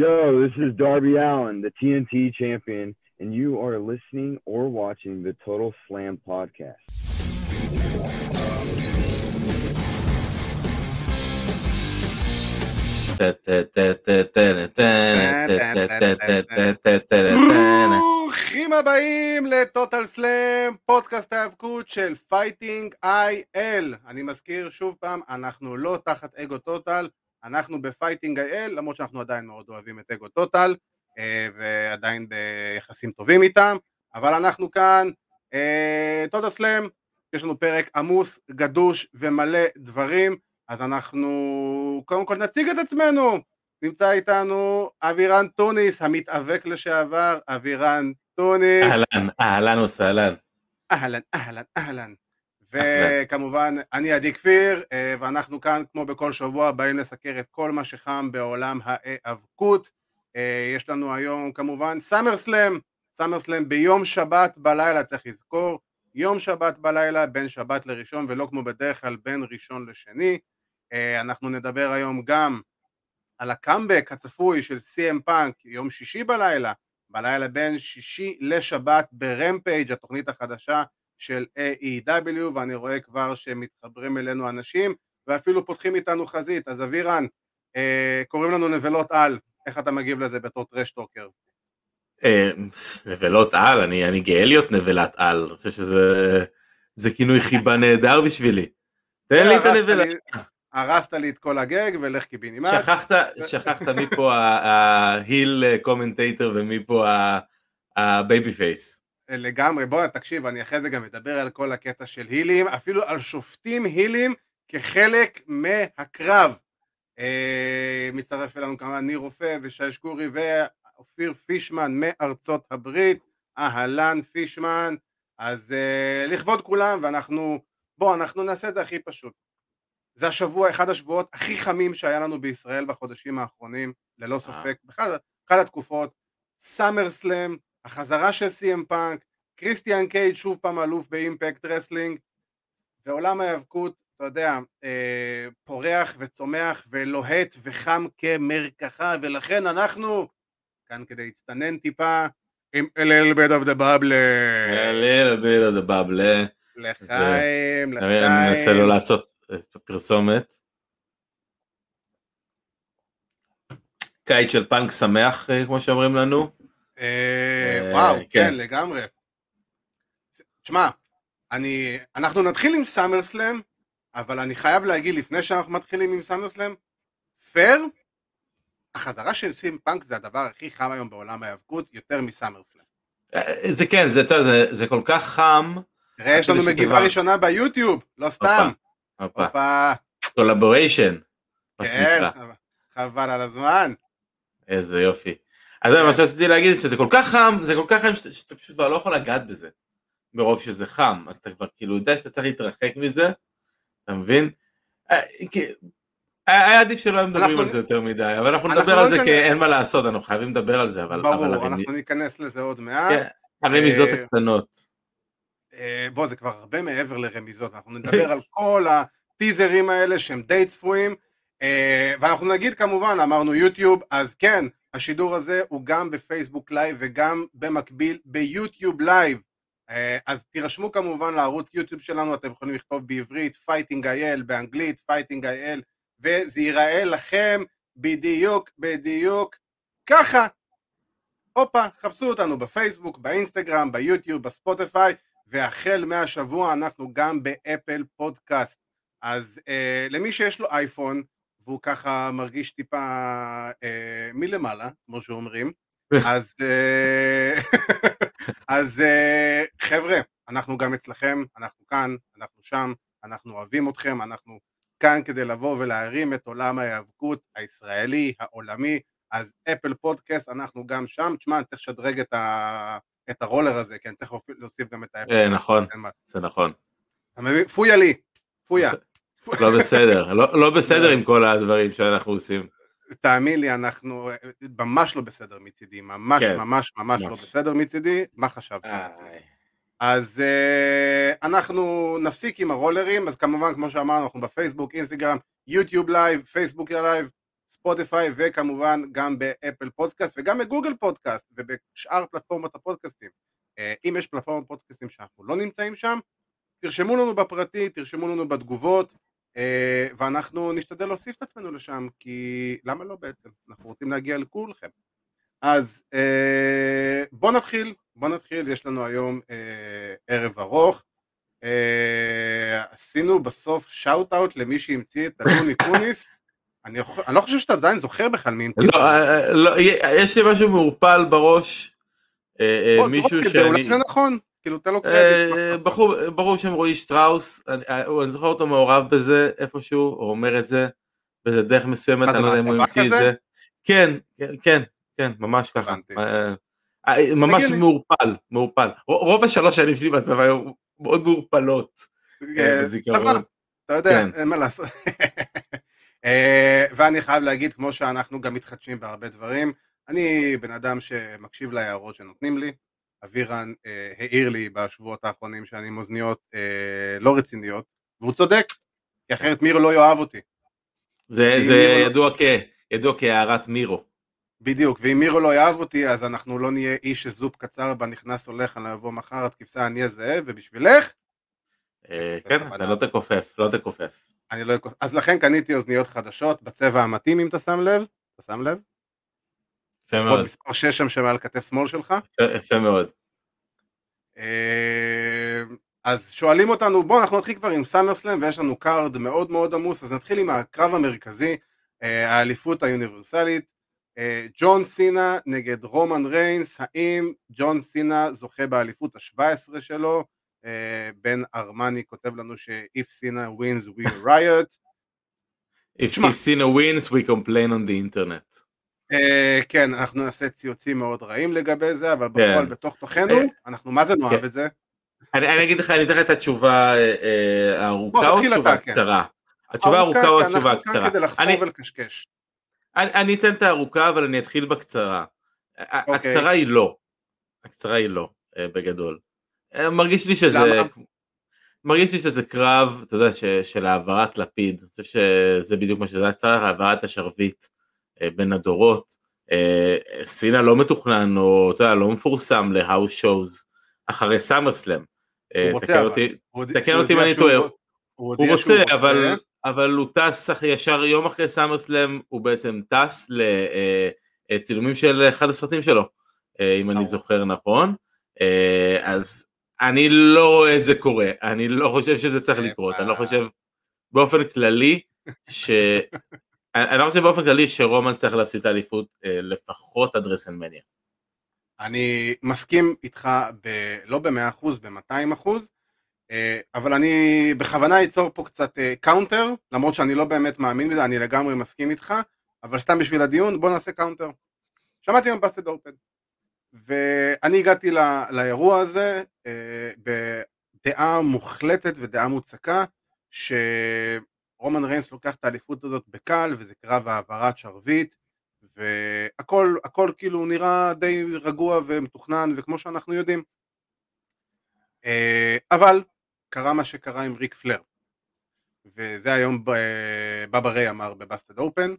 Yo, this is Darby Allen, the TNT champion, and you are listening or watching the Total Slam podcast. ברוכים הבאים לטוטל סלאם, פודקאסט ההיאבקות של פייטינג איי-אל. אני מזכיר שוב פעם, אנחנו לא תחת אגו טוטל, אנחנו בפייטינג איי-אל, למרות שאנחנו עדיין מאוד אוהבים את אגו טוטל, אה, ועדיין ביחסים טובים איתם, אבל אנחנו כאן, אה, טוטל סלאם, יש לנו פרק עמוס, גדוש ומלא דברים, אז אנחנו קודם כל נציג את עצמנו. נמצא איתנו אבירן טוניס, המתאבק לשעבר, אבירן טוניס. אהלן, אהלן וסהלן. אהלן, אהלן, אהלן. וכמובן, אני עדי כפיר, אה, ואנחנו כאן, כמו בכל שבוע, באים לסקר את כל מה שחם בעולם ההיאבקות. אה, יש לנו היום כמובן סאמר סלאם, סאמר סלאם ביום שבת בלילה, צריך לזכור, יום שבת בלילה, בין שבת לראשון, ולא כמו בדרך כלל בין ראשון לשני. אה, אנחנו נדבר היום גם על הקאמבק הצפוי של CM פאנק יום שישי בלילה, בלילה בין שישי לשבת ברמפייג' התוכנית החדשה של AEW ואני רואה כבר שמתחברים אלינו אנשים ואפילו פותחים איתנו חזית אז אבירן אה, קוראים לנו נבלות על איך אתה מגיב לזה בתור טראש טוקר? אה, נבלות על אני, אני גאה להיות נבלת על, אני חושב שזה כינוי חיבה נהדר בשבילי תן לי את הנבלה הרסת לי את כל הגג ולך קיבינימט. שכחת, שכחת מי פה ההיל קומנטייטר ומי פה ה babyface. לגמרי, בוא תקשיב, אני אחרי זה גם אדבר על כל הקטע של heelים, אפילו על שופטים heelים כחלק מהקרב. אה, מצטרף אלינו כמובן ניר רופא ושי שקורי ואופיר פישמן מארצות הברית, אהלן פישמן, אז אה, לכבוד כולם ואנחנו, בוא אנחנו נעשה את זה הכי פשוט. זה השבוע, אחד השבועות הכי חמים שהיה לנו בישראל בחודשים האחרונים, ללא ספק, בכלל, אחת התקופות, סאמר סלאם, החזרה של סי.אם פאנק, קריסטיאן קייד שוב פעם אלוף באימפקט רסלינג, ועולם ההיאבקות, אתה יודע, אה, פורח וצומח ולוהט וחם כמרקחה, ולכן אנחנו כאן כדי להצטנן טיפה עם a little bit of the bubble. a little bit of the bubble. לחיים, לחיים. אני מנסה לא לעשות פרסומת. קיץ של פאנק שמח אה, כמו שאומרים לנו. אה, וואו, כן. כן, לגמרי. תשמע, אנחנו נתחיל עם סאמר סלאם, אבל אני חייב להגיד לפני שאנחנו מתחילים עם סאמר סלאם, פייר, החזרה של סי.אם פאנק זה הדבר הכי חם היום בעולם ההיאבקות, יותר מסאמר סלאם. אה, זה כן, זה, זה, זה כל כך חם. תראה, יש לנו מגיבה ראשונה ביוטיוב, לא סתם. הופה. קולבוריישן. כן, חבל על הזמן. איזה יופי. אז מה שרציתי להגיד שזה כל כך חם, זה כל כך חם שאתה פשוט כבר לא יכול לגעת בזה. מרוב שזה חם, אז אתה כבר כאילו יודע שאתה צריך להתרחק מזה, אתה מבין? אה, היה עדיף שלא מדברים על זה יותר מדי, אבל אנחנו נדבר על לא זה כי אין מה לעשות, אנחנו חייבים לדבר על זה, אבל... ברור, אנחנו ניכנס לזה עוד מעט. כן, הרמיזות אה, הקטנות. אה, בוא זה כבר הרבה מעבר לרמיזות, אנחנו נדבר על כל הטיזרים האלה שהם די צפויים, אה, ואנחנו נגיד כמובן, אמרנו יוטיוב, אז כן, השידור הזה הוא גם בפייסבוק לייב וגם במקביל ביוטיוב לייב, אה, אז תירשמו כמובן לערוץ יוטיוב שלנו, אתם יכולים לכתוב בעברית פייטינג אייל, באנגלית פייטינג אייל, וזה ייראה לכם בדיוק, בדיוק ככה. הופה, חפשו אותנו בפייסבוק, באינסטגרם, ביוטיוב, בספוטיפיי, והחל מהשבוע אנחנו גם באפל פודקאסט. אז אה, למי שיש לו אייפון, והוא ככה מרגיש טיפה אה, מלמעלה, כמו שאומרים, אז, אה, אז אה, חבר'ה, אנחנו גם אצלכם, אנחנו כאן, אנחנו שם, אנחנו אוהבים אתכם, אנחנו כאן כדי לבוא ולהרים את עולם ההיאבקות הישראלי, העולמי, אז אפל פודקאסט, אנחנו גם שם, תשמע, אני צריך לשדרג את, ה... את הרולר הזה, כן, צריך להוסיף גם את האפל. אה, נכון, זה נכון. אתה מבין? פויה לי, פויה. לא בסדר, לא, לא בסדר עם כל הדברים שאנחנו עושים. תאמין לי, אנחנו ממש לא בסדר מצידי, ממש כן, ממש ממש לא בסדר מצידי, מה חשבת? אז אה, אנחנו נפסיק עם הרולרים, אז כמובן כמו שאמרנו אנחנו בפייסבוק, אינסטגרם, יוטיוב לייב, פייסבוק לייב, בספוטיפיי וכמובן גם באפל פודקאסט וגם בגוגל פודקאסט ובשאר פלטפורמות הפודקאסטים. אה, אם יש פלטפורמות פודקאסטים שאנחנו לא נמצאים שם, תרשמו לנו בפרטי, תרשמו לנו בתגובות, ואנחנו נשתדל להוסיף את עצמנו לשם, כי למה לא בעצם? אנחנו רוצים להגיע לכולכם. אז אה, בואו נתחיל, בואו נתחיל, יש לנו היום ערב ארוך. עשינו בסוף שאוט אאוט למי שהמציא את הלוני טוניס. אני, אני לא חושב שאתה עדיין זוכר בכלל מי המציא. לא, לא, יש לי משהו מעורפל בראש. מישהו שאני... אולי זה נכון. כאילו תן לו קרדיט. אה, בחור, ברור שם רועי שטראוס, אני, אה, אני זוכר אותו מעורב בזה איפשהו, הוא אומר את זה, באיזה דרך מסוימת, אני לא יודע אם הוא המציא את זה. כן, כן, כן, כן, ממש ככה. אה, ממש מעורפל, מעורפל. רוב השלוש שנים שלי בצבא היו מאוד מעורפלות. אתה יודע, כן. אין מה לעשות. ואני חייב להגיד, כמו שאנחנו גם מתחדשים בהרבה דברים, אני בן אדם שמקשיב להערות שנותנים לי, אבירן אה, העיר לי בשבועות האחרונים שאני עם אוזניות אה, לא רציניות, והוא צודק, כי אחרת מירו לא יאהב אותי. זה, זה ידוע, לא... כ, ידוע כהערת מירו. בדיוק, ואם מירו לא יאהב אותי, אז אנחנו לא נהיה איש שזופ קצר בנכנס הולך, אני אבוא מחר, את כבשה אני הזאב, ובשבילך? אה, כן, אתה לא תכופף, לא תכופף. אני לא אכופף. אז לכן קניתי אוזניות חדשות, בצבע המתאים אם אתה שם לב, אתה שם לב? יפה מאוד. מספר 6 שם שמעל כתף שמאל שלך. יפה מאוד. אה, אז שואלים אותנו, בואו אנחנו נתחיל כבר עם סאמרסלאם ויש לנו card מאוד מאוד עמוס, אז נתחיל עם הקרב המרכזי, אה, האליפות האוניברסלית, אה, ג'ון סינה נגד רומן ריינס, האם ג'ון סינה זוכה באליפות ה-17 שלו? בן ארמני כותב לנו ש- if סינה wins we riot. If, if סינה wins we complain on the internet. אה, כן, אנחנו נעשה ציוצים מאוד רעים לגבי זה, אבל בפועל כן. בתוך תוכנו, אנחנו מה זה נאהב כן. את זה. אני, אגיד לך, אני אתן לך את התשובה אה, הארוכה או התשובה כן. הקצרה? התשובה הארוכה או התשובה הקצרה? אנחנו כאן כדי לחפור ולקשקש. אני, אתן את הארוכה, אבל אני אתחיל בקצרה. אוקיי. הקצרה היא לא. הקצרה היא לא, אה, בגדול. מרגיש לי שזה... מרגיש לי שזה קרב, אתה יודע, של העברת לפיד. אני חושב שזה בדיוק מה שזה היה צריך, העברת השרביט. אה, בין הדורות. אה, סינה לא מתוכנן או אתה יודע, לא מפורסם להאוס שואוז אחרי סאמרסלאם. אה, תקן אותי אם אני טועה. הוא רוצה אבל אבל הוא טס ישר יום אחרי סאמרסלאם הוא בעצם טס לצילומים של אחד הסרטים שלו אם אני זוכר נכון אז אני לא רואה את זה קורה אני לא חושב שזה צריך לקרות אני לא חושב באופן כללי אני לא חושב באופן כללי שרומן צריך להפסיד את האליפות אה, לפחות עד רסלמניה. אני מסכים איתך ב, לא ב-100% ב-200% אה, אבל אני בכוונה אצור פה קצת counter אה, למרות שאני לא באמת מאמין בזה אני לגמרי מסכים איתך אבל סתם בשביל הדיון בוא נעשה counter. שמעתי היום Busted Open ואני הגעתי לא, לאירוע הזה בדעה מוחלטת ודעה מוצקה ש... רומן ריינס לוקח את האליפות הזאת בקל וזה קרב העברת שרביט והכל הכל כאילו נראה די רגוע ומתוכנן וכמו שאנחנו יודעים. אה, אבל קרה מה שקרה עם ריק פלייר. וזה היום באבא ריי אמר ב Busted Open.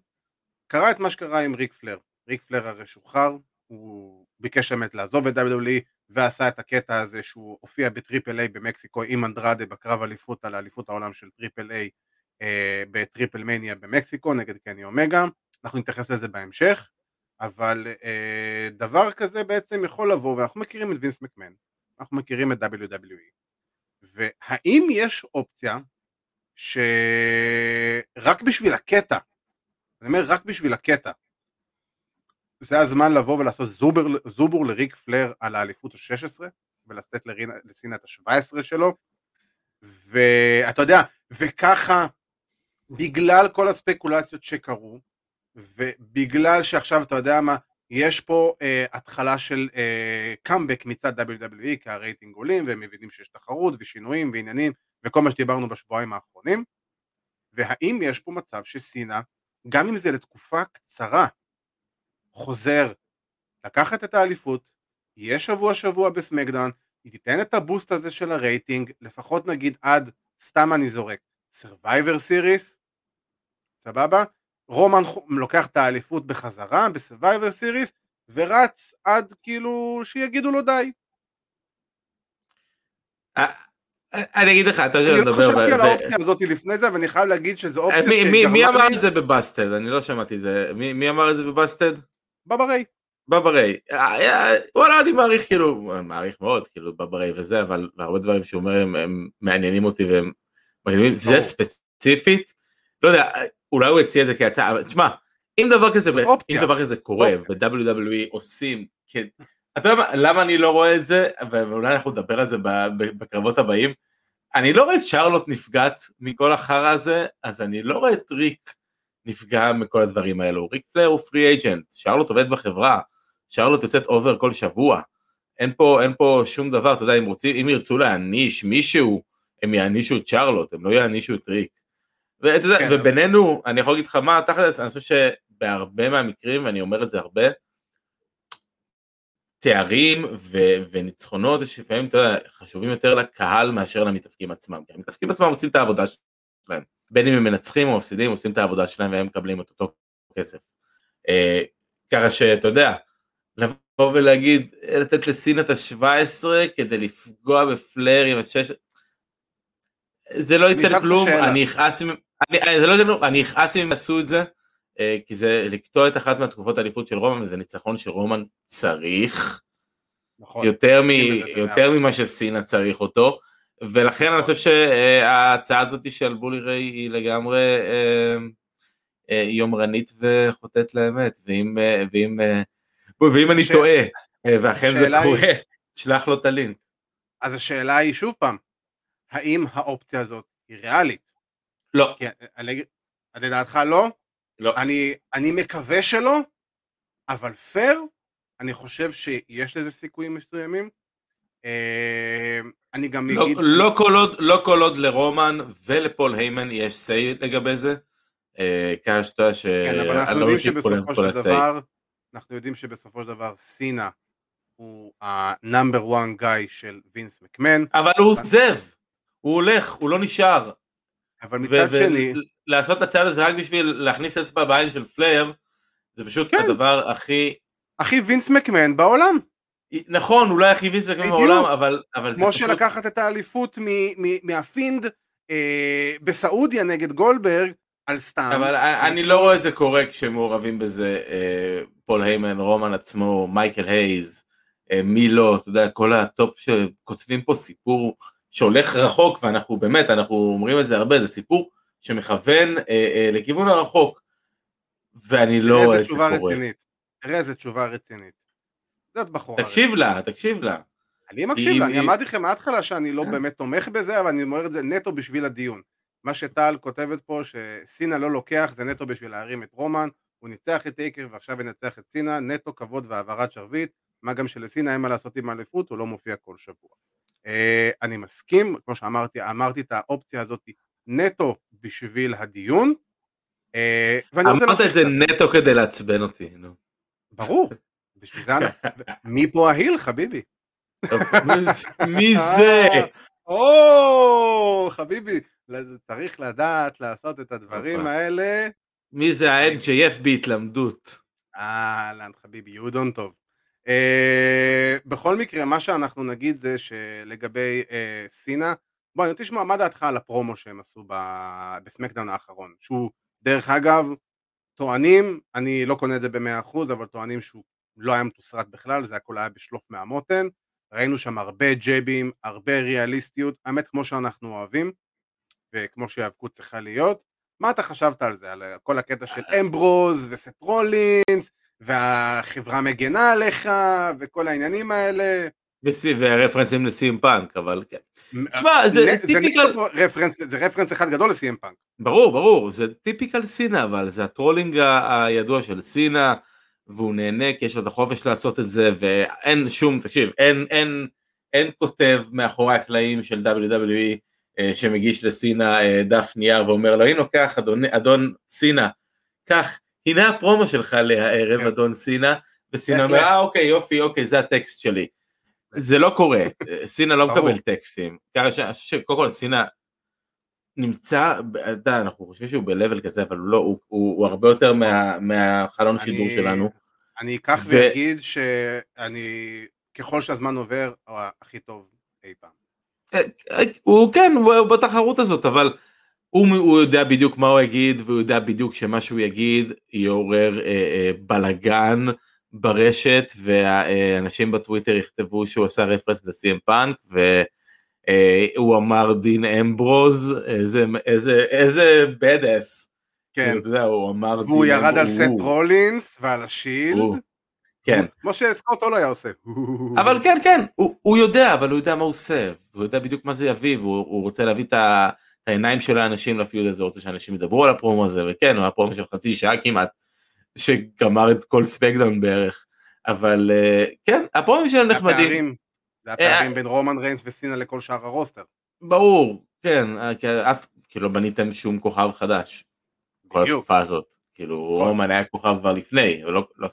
קרה את מה שקרה עם ריק פלייר. ריק פלייר הרי שוחרר הוא ביקש באמת לעזוב את WWE ועשה את הקטע הזה שהוא הופיע בטריפל איי במקסיקו עם אנדרדה בקרב אליפות על אליפות העולם של טריפל איי. אה, בטריפל מניה במקסיקו נגד קני אומגה, אנחנו נתייחס לזה בהמשך, אבל אה, דבר כזה בעצם יכול לבוא, ואנחנו מכירים את וינס מקמן, אנחנו מכירים את WWE, והאם יש אופציה שרק בשביל הקטע, אני אומר רק בשביל הקטע, זה הזמן לבוא ולעשות זובר, זובור לריק פלר על האליפות ה-16 ולשאת לסינה את ה-17 שלו? ואתה יודע, וככה בגלל כל הספקולציות שקרו, ובגלל שעכשיו אתה יודע מה, יש פה אה, התחלה של אה, קאמבק מצד WWE, כי הרייטינג עולים, והם מבינים שיש תחרות ושינויים ועניינים, וכל מה שדיברנו בשבועיים האחרונים, והאם יש פה מצב שסינה, גם אם זה לתקופה קצרה, חוזר לקחת את האליפות, יהיה שבוע שבוע בסמקדאון, הוא ייתן את הבוסט הזה של הרייטינג, לפחות נגיד עד, סתם אני זורק, Survivor Series, סבבה? רומן לוקח את האליפות בחזרה בסרווייבר סיריס ורץ עד כאילו שיגידו לו די. אה, אני אגיד לך, אתה יודע, אני חשבתי על האופציה הזאת לפני זה, ואני חייב להגיד שזו אופציה מי אמר את זה ב-Busted? אני לא שמעתי את זה. מי אמר את זה ב-Busted? בברי. בברי. וואלה, אני מעריך כאילו, מעריך מאוד, כאילו, בברי וזה, אבל הרבה דברים שהוא אומר הם מעניינים אותי והם מגניבים. זה ספציפית, לא יודע, אולי הוא הציע את זה כהצעה, אבל תשמע, אם דבר כזה, אם דבר כזה קורה ו-WWE עושים, אתה יודע למה אני לא רואה את זה, ואולי אנחנו נדבר על זה בקרבות הבאים, אני לא רואה את שרלוט נפגעת מכל החרא הזה, אז אני לא רואה את ריק נפגע מכל הדברים האלו, ריק פלייר הוא free agent, שרלוט עובד בחברה, שרלוט יוצאת over כל שבוע, אין פה, אין פה שום דבר, אתה יודע, אם, רוצים, אם ירצו להעניש מישהו, הם יענישו את שרלוט, הם לא יענישו את ריק. ואת זה, כן. ובינינו, אני יכול להגיד לך מה, תכלס, אני חושב שבהרבה מהמקרים, ואני אומר את זה הרבה, תארים ו- וניצחונות שלפעמים אתה יודע, חשובים יותר לקהל מאשר למתאבקים עצמם, כי המתאבקים עצמם עושים את העבודה שלהם, בין אם הם מנצחים או מפסידים, עושים את העבודה שלהם והם מקבלים את אותו כסף. אה, ככה שאתה יודע, לבוא ולהגיד, לתת לסין את ה-17 כדי לפגוע בפלר עם ה-16, זה לא ייתן כלום, אני אכעס אם, אני, זה לא כלום, אני אכעס אם הם עשו את זה, אה, כי זה לקטוע את אחת מהתקופות האליפות של רומן וזה ניצחון שרומן צריך נכון, יותר, מ, יותר ממה שסינה צריך אותו ולכן. אני חושב שההצעה הזאת של בולי ריי היא לגמרי אה, אה, יומרנית וחוטאת לאמת ואם, ואם, ואם אני ש... טועה ואכן זה קורה היא... שלח לו את הלינק. אז השאלה היא שוב פעם האם האופציה הזאת היא ריאלית? לא. כי, לדעתך לא? לא. אני, אני מקווה שלא, אבל פייר, אני חושב שיש לזה סיכויים מסוימים. אה, אני גם לא, אגיד... לא כל, עוד, לא כל עוד לרומן ולפול היימן יש say לגבי זה, אה, יודע ש... כן, אבל אנחנו יודעים שבסופו של דבר, אנחנו יודעים שבסופו של דבר סינה הוא ה-number one guy של וינס מקמן. אבל הוא עוזב, הוא הולך, הוא לא נשאר. אבל מצד שני... לעשות את הצעד הזה רק בשביל להכניס אצבע בעין של פלייר, זה פשוט כן. הדבר הכי... הכי וינס מקמן בעולם. נכון, אולי הכי וינס מקמן בעולם, אבל, אבל כמו שלקחת את האליפות מה-Fiend אה, בסעודיה נגד גולדברג, על סתם. אבל אני לא רואה את זה קורה כשמעורבים בזה אה, פול היימן, רומן עצמו, מייקל הייז, אה, מי לא, אתה יודע, כל ה-top שכותבים פה סיפור שהולך רחוק, ואנחנו באמת, אנחנו אומרים את זה הרבה, זה סיפור שמכוון אה, אה, לכיוון הרחוק, ואני לא רואה את זה קורה. תראה איזה תשובה רצינית. זאת בחורה. תקשיב לה, תקשיב לה. אני מקשיב לה, אני אמרתי לכם מההתחלה שאני לא אה. באמת תומך בזה, אבל אני אומר את זה נטו בשביל הדיון. מה שטל כותבת פה, שסינה לא לוקח, זה נטו בשביל להרים את רומן, הוא ניצח את טייקר ועכשיו ינצח את סינה, נטו כבוד והעברת שרביט, מה גם שלסינה אין מה לעשות עם האליפות, הוא לא מופיע כל שבוע. Uh, אני מסכים, כמו שאמרתי, אמרתי את האופציה הזאת נטו בשביל הדיון. Uh, אמרת את זה נטו כדי לעצבן אותי, נו. ברור, בשביל זה, מי פה ההיל חביבי? מי זה? או, חביבי, צריך לדעת לעשות את הדברים האלה. מי זה ה-NJF בהתלמדות? אהלן חביבי, יהודון טוב. Uh, בכל מקרה, מה שאנחנו נגיד זה שלגבי uh, סינה, בוא, אני רוצה לשמוע מה דעתך על הפרומו שהם עשו בסמקדאון האחרון, שהוא, דרך אגב, טוענים, אני לא קונה את זה במאה אחוז, אבל טוענים שהוא לא היה מתוסרט בכלל, זה הכל היה בשלוף מהמותן, ראינו שם הרבה ג'ייבים, הרבה ריאליסטיות, האמת כמו שאנחנו אוהבים, וכמו שהיאבקות צריכה להיות. מה אתה חשבת על זה, על כל הקטע של אמברוז וסט רולינס, והחברה מגנה עליך, וכל העניינים האלה. ורפרנסים לסי.אם פאנק, אבל כן. תשמע, זה typical... זה רפרנס אחד גדול לסי.אם פאנק. ברור, ברור, זה typical סינה, אבל זה ה-trolling הידוע של סינה, והוא נהנה כי יש לו את החופש לעשות את זה, ואין שום, תקשיב, אין, אין, אין כותב מאחורי הקלעים של WWE אה, שמגיש לסינה אה, דף נייר ואומר לו, הנה קח אדון סינה, קח הנה הפרומו שלך להערב כן. אדון סינה, וסינה אומר אה אוקיי יופי אוקיי זה הטקסט שלי. זה לא קורה, סינה לא מקבל טקסטים, קודם כל סינה, נמצא, אתה אנחנו חושבים שהוא ב-level כזה, אבל לא, הוא, הוא, הוא הרבה יותר מה, מהחלון שידור שלנו. אני אקח ו- ואגיד שאני, ככל שהזמן עובר, הכי טוב אי פעם. הוא כן, הוא הוא בתחרות הזאת, אבל הוא, הוא יודע בדיוק מה הוא יגיד, והוא יודע בדיוק שמה שהוא יגיד יעורר אה, אה, בלגן ברשת, ואנשים בטוויטר יכתבו שהוא עשה רפרנס לסי.אם פאנק, והוא אמר דין אמברוז, איזה, איזה, איזה bad ass. כן, כאילו, אתה יודע, הוא אמר והוא ירד על אמברוז, סט רולינס ועל ה-Shield, הוא- כן. כמו שסקוט הול היה עושה. אבל כן כן הוא, הוא יודע אבל הוא יודע מה הוא עושה הוא יודע בדיוק מה זה יביא והוא הוא רוצה להביא את, ה, את העיניים של האנשים לפיוד הזה רוצה שאנשים ידברו על הפרומו הזה וכן הוא היה פרומו של חצי שעה כמעט שגמר את כל ספקדאון בערך אבל אה, כן הפרומים שלהם נחמדים הפערים, זה הפערים בין רומן ריינס וסינה לכל שאר הרוסטר. ברור כן אה, כי אף כאילו לא בניתם שום כוכב חדש כל. התקופה הזאת כאילו נכון. רומן היה כוכב כבר לפני ולא לא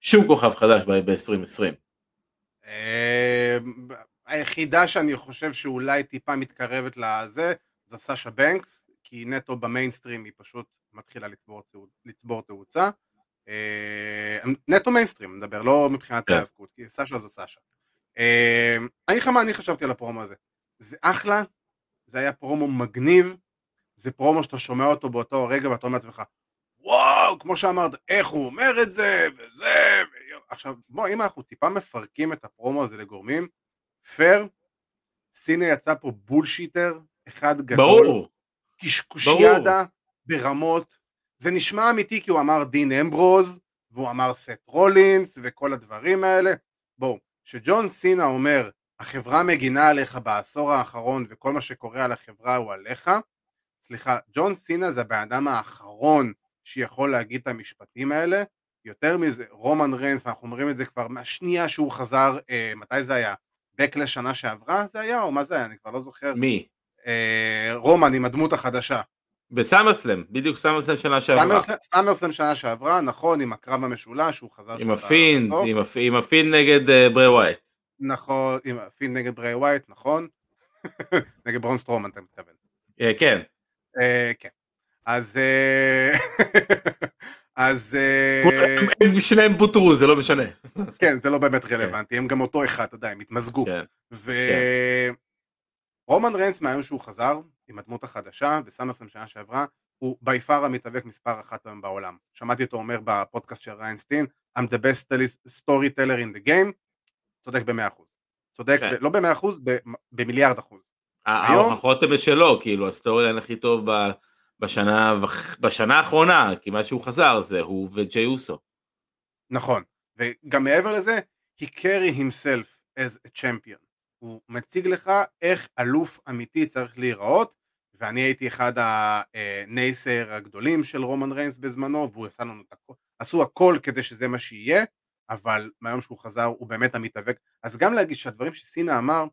שום כוכב חדש ב-2020 אה, היחידה שאני חושב שאולי טיפה מתקרבת לזה, זה סאשה בנקס, כי נטו במיינסטרים היא פשוט מתחילה לצבור, לצבור תאוצה. אה, נטו מיינסטרים, נדבר, לא מבחינת כן. ההיאבקות, כי סאשה זו סאשה. אה, אני לך מה אני חשבתי על הפרומו הזה. זה אחלה, זה היה פרומו מגניב, זה פרומו שאתה שומע אותו באותו הרגע ואתה אומר לעצמך, וואו, כמו שאמרת, איך הוא אומר את זה, וזה. עכשיו, בוא, אם אנחנו טיפה מפרקים את הפרומו הזה לגורמים, פייר, סינה יצא פה bullshitter, אחד גדול, ברור קשקושיאדה ברמות, זה נשמע אמיתי כי הוא אמר דין אמברוז, והוא אמר סט רולינס, וכל הדברים האלה, בואו, כשג'ון סינה אומר, החברה מגינה עליך בעשור האחרון, וכל מה שקורה על החברה הוא עליך, סליחה, ג'ון סינה זה הבן אדם האחרון שיכול להגיד את המשפטים האלה, יותר מזה, רומן ריינס, ואנחנו אומרים את זה כבר מהשנייה שהוא חזר, אה, מתי זה היה? בקלש שנה שעברה זה היה, או מה זה היה? אני כבר לא זוכר. מי רומן עם הדמות החדשה. ב-SummerSlam בדיוק SummerSlam שנה שעברה SummerSlam שנה שעברה, נכון, עם הקרב המשולש, הוא חזר עם בסוף. עם הפ- עם ה-Fiend נגד אה, בריי וואייט. נכון, עם ה-Fiend נגד בריי וואייט, נכון. נגד ברון סטרומן אתה מתכוון. אה, כן, אה, כן. אז... אה, אז... אה, הם- הם שניהם פוטרו, זה לא משנה. כן, זה לא באמת רלוונטי, הם גם אותו אחד, אתה יודע, הם התמזגו. ורומן ריינס מהיום שהוא חזר עם הדמות החדשה בסמרסלאם שנה שעברה הוא בי פאר המתאבק מספר אחת היום בעולם. שמעתי אותו אומר בפודקאסט של ריינסטין I'm the best storyteller in the game צודק במאה אחוז. צודק, כן. ב- לא במאה אחוז, ב- במיליארד אחוז. ההוכחות הן בשלו, כאילו ה-storyline הכי טוב ב- בשנה בשנה האחרונה, מאז שהוא חזר זה הוא וג'יי אוסו. נכון. וגם מעבר לזה, he carry himself as a champion. הוא מציג לך איך אלוף אמיתי צריך להיראות, ואני הייתי אחד ה-naysayer הגדולים של רומן ריינס בזמנו, והוא עשה לנו את הכל, עשו הכל כדי שזה מה שיהיה, אבל מהיום שהוא חזר הוא באמת המתאבק. אז גם להגיד שהדברים שסינה אמר,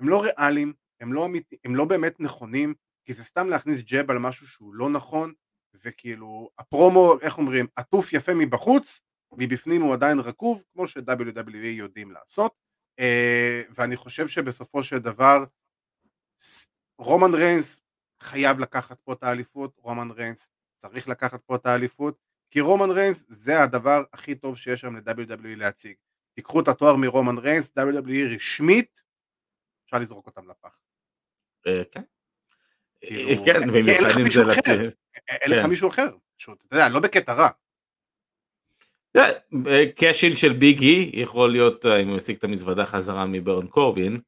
הם לא ריאליים, הם לא, אמיתי, הם לא באמת נכונים, כי זה סתם להכניס ג'ב על משהו שהוא לא נכון, וכאילו הפרומו, איך אומרים, עטוף יפה מבחוץ, מבפנים הוא עדיין רקוב, כמו ש-WWE יודעים לעשות, ואני חושב שבסופו של דבר רומן ריינס חייב לקחת פה את האליפות, רומן ריינס צריך לקחת פה את האליפות, כי רומן ריינס זה הדבר הכי טוב שיש היום ל-WWE להציג. תיקחו את התואר מרומן ריינס, WWE רשמית, אפשר לזרוק אותם לפח. אה, כן. כאילו, אה, כן, כי אין לך במיוחד אם מישהו זה אחר. לציר. אין לך כן. מישהו אחר, פשוט, אתה יודע, לא בקטע רע. cash in של ביג אי יכול להיות אה, אם הוא ישיג את המזוודה חזרה מברון קורבין.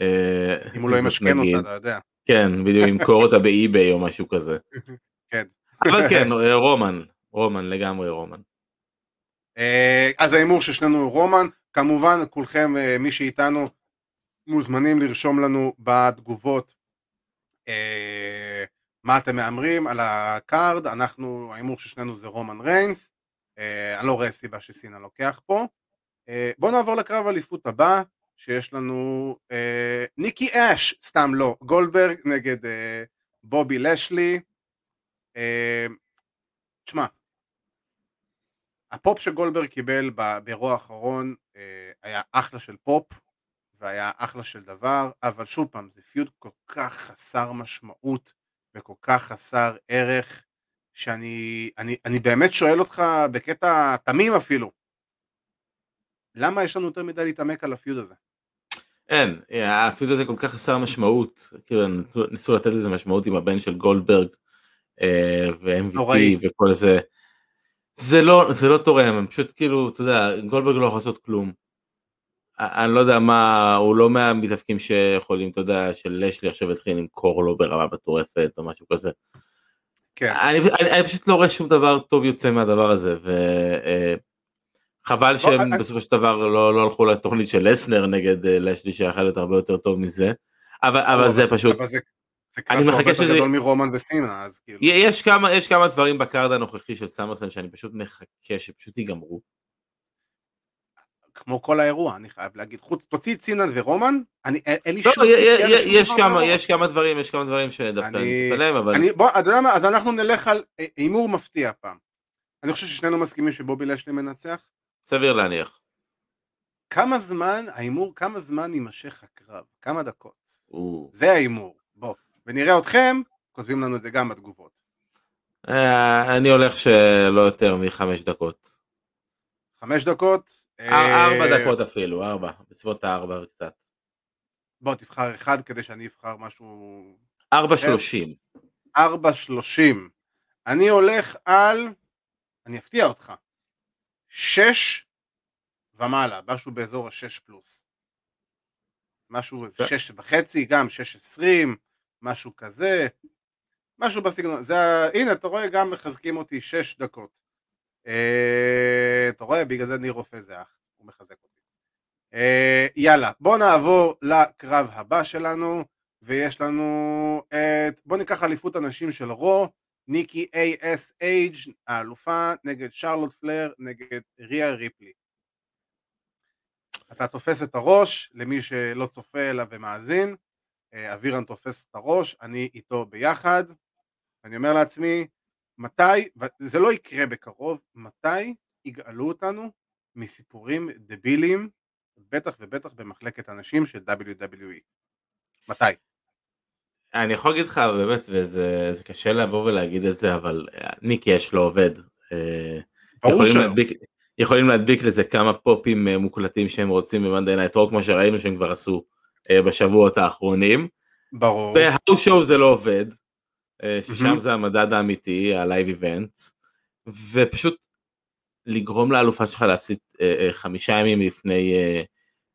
אה, אם הוא לא ימשכן. אותה, אתה יודע. כן, בדיוק ימכור אותה ב-eBay או משהו כזה. כן. אבל כן, אה, רומן, רומן לגמרי רומן. אה, אז ההימור של שנינו הוא רומן, כמובן כולכם אה, מי שאיתנו מוזמנים לרשום לנו בתגובות אה, מה אתם מהמרים על ה-card, אנחנו, ההימור של שנינו זה רומן ריינס, אה, אני לא רואה סיבה שסינה לוקח פה. אה, בואו נעבור לקרב אליפות הבא, שיש לנו אה, ניקי אש, סתם לא, גולדברג נגד אה, בובי לשלי. אה, תשמע, הפופ שגולדברג קיבל באירוע האחרון אה, היה אחלה של פופ והיה אחלה של דבר, אבל שוב פעם, זה feud כל כך חסר משמעות וכל כך חסר ערך, שאני אני, אני באמת שואל אותך בקטע תמים אפילו, למה יש לנו יותר מדי להתעמק על הפיוד הזה? אין, הפיוד הזה כל כך חסר משמעות, כאילו ניסו לתת לזה משמעות עם הבן של גולדברג אה, ו-MVP וכל זה. זה לא, זה לא תורם, הם פשוט כאילו, אתה יודע, גולדברג לא יכול לעשות כלום. אני לא יודע מה, הוא לא מהמתאפקים שיכולים, אתה יודע, של לשלי עכשיו התחיל למכור לו ברמה מטורפת או משהו כזה. כן. אני, אני, אני פשוט לא רואה שום דבר טוב יוצא מהדבר הזה, וחבל שהם אני... בסופו של דבר לא, לא הלכו לתוכנית של לסנר נגד אה, לשלי שיכול להיות הרבה יותר טוב מזה, אבל, אבל זה פשוט... אבל זה... אני מחכה שזה... גדול מרומן וסימנה, אז כאילו... יש כמה, יש כמה דברים בקארד הנוכחי של סמרסון שאני פשוט מחכה שפשוט ייגמרו. כמו כל האירוע, אני חייב להגיד. חוץ, תוציא את סינן ורומן, אני, אין לי לא, שום... יש כמה, יש כמה דברים, יש כמה דברים שדווקא אני מתפלם, אבל... אני, בוא, אתה יודע מה, אז אנחנו נלך על הימור מפתיע פעם. אני חושב ששנינו מסכימים שבובי לשלי מנצח. סביר להניח. כמה זמן, ההימור, כמה זמן יימשך הקרב? כמה דקות? זה ההימור. בוא. ונראה אתכם, כותבים לנו את זה גם בתגובות. אה, אני הולך שלא יותר מחמש דקות. חמש דקות? ארבע אה, דקות אפילו, ארבע, בסביבות הארבע קצת. בוא תבחר אחד כדי שאני אבחר משהו... ארבע שלושים. ארבע שלושים. אני הולך על... אני אפתיע אותך. שש ומעלה, משהו באזור השש פלוס. משהו שש וחצי, גם שש עשרים, משהו כזה. משהו בסגנון. זה... הנה, אתה רואה, גם מחזקים אותי שש דקות. אה, אתה רואה, בגלל זה ניר רופא זה אח, הוא מחזק אותי. אה, יאללה, בוא נעבור לקרב הבא שלנו, ויש לנו את, בוא ניקח אליפות הנשים של רו, ניקי אייג' האלופה נגד שרלוט פלר נגד ריה ריפלי. אתה תופס את הראש, למי שלא צופה אלא ומאזין, אה, אבירן תופס את הראש, אני איתו ביחד, אני אומר לעצמי, מתי, וזה לא יקרה בקרוב, מתי יגאלו אותנו מסיפורים דבילים, בטח ובטח במחלקת הנשים של WWE? מתי? אני יכול להגיד לך באמת, וזה קשה לבוא ולהגיד את זה, אבל אה, ניקי אש לא עובד. אה, יכולים להדביק, יכולים להדביק לזה כמה פופים אה, מוקלטים שהם רוצים ב Monday Night Raw, כמו שראינו שהם כבר עשו בשבועות האחרונים. ברור. בהאו שואו זה לא עובד, ששם זה המדד האמיתי, ה live events, ופשוט לגרום לאלופה שלך להפסיד אה, אה, חמישה ימים לפני,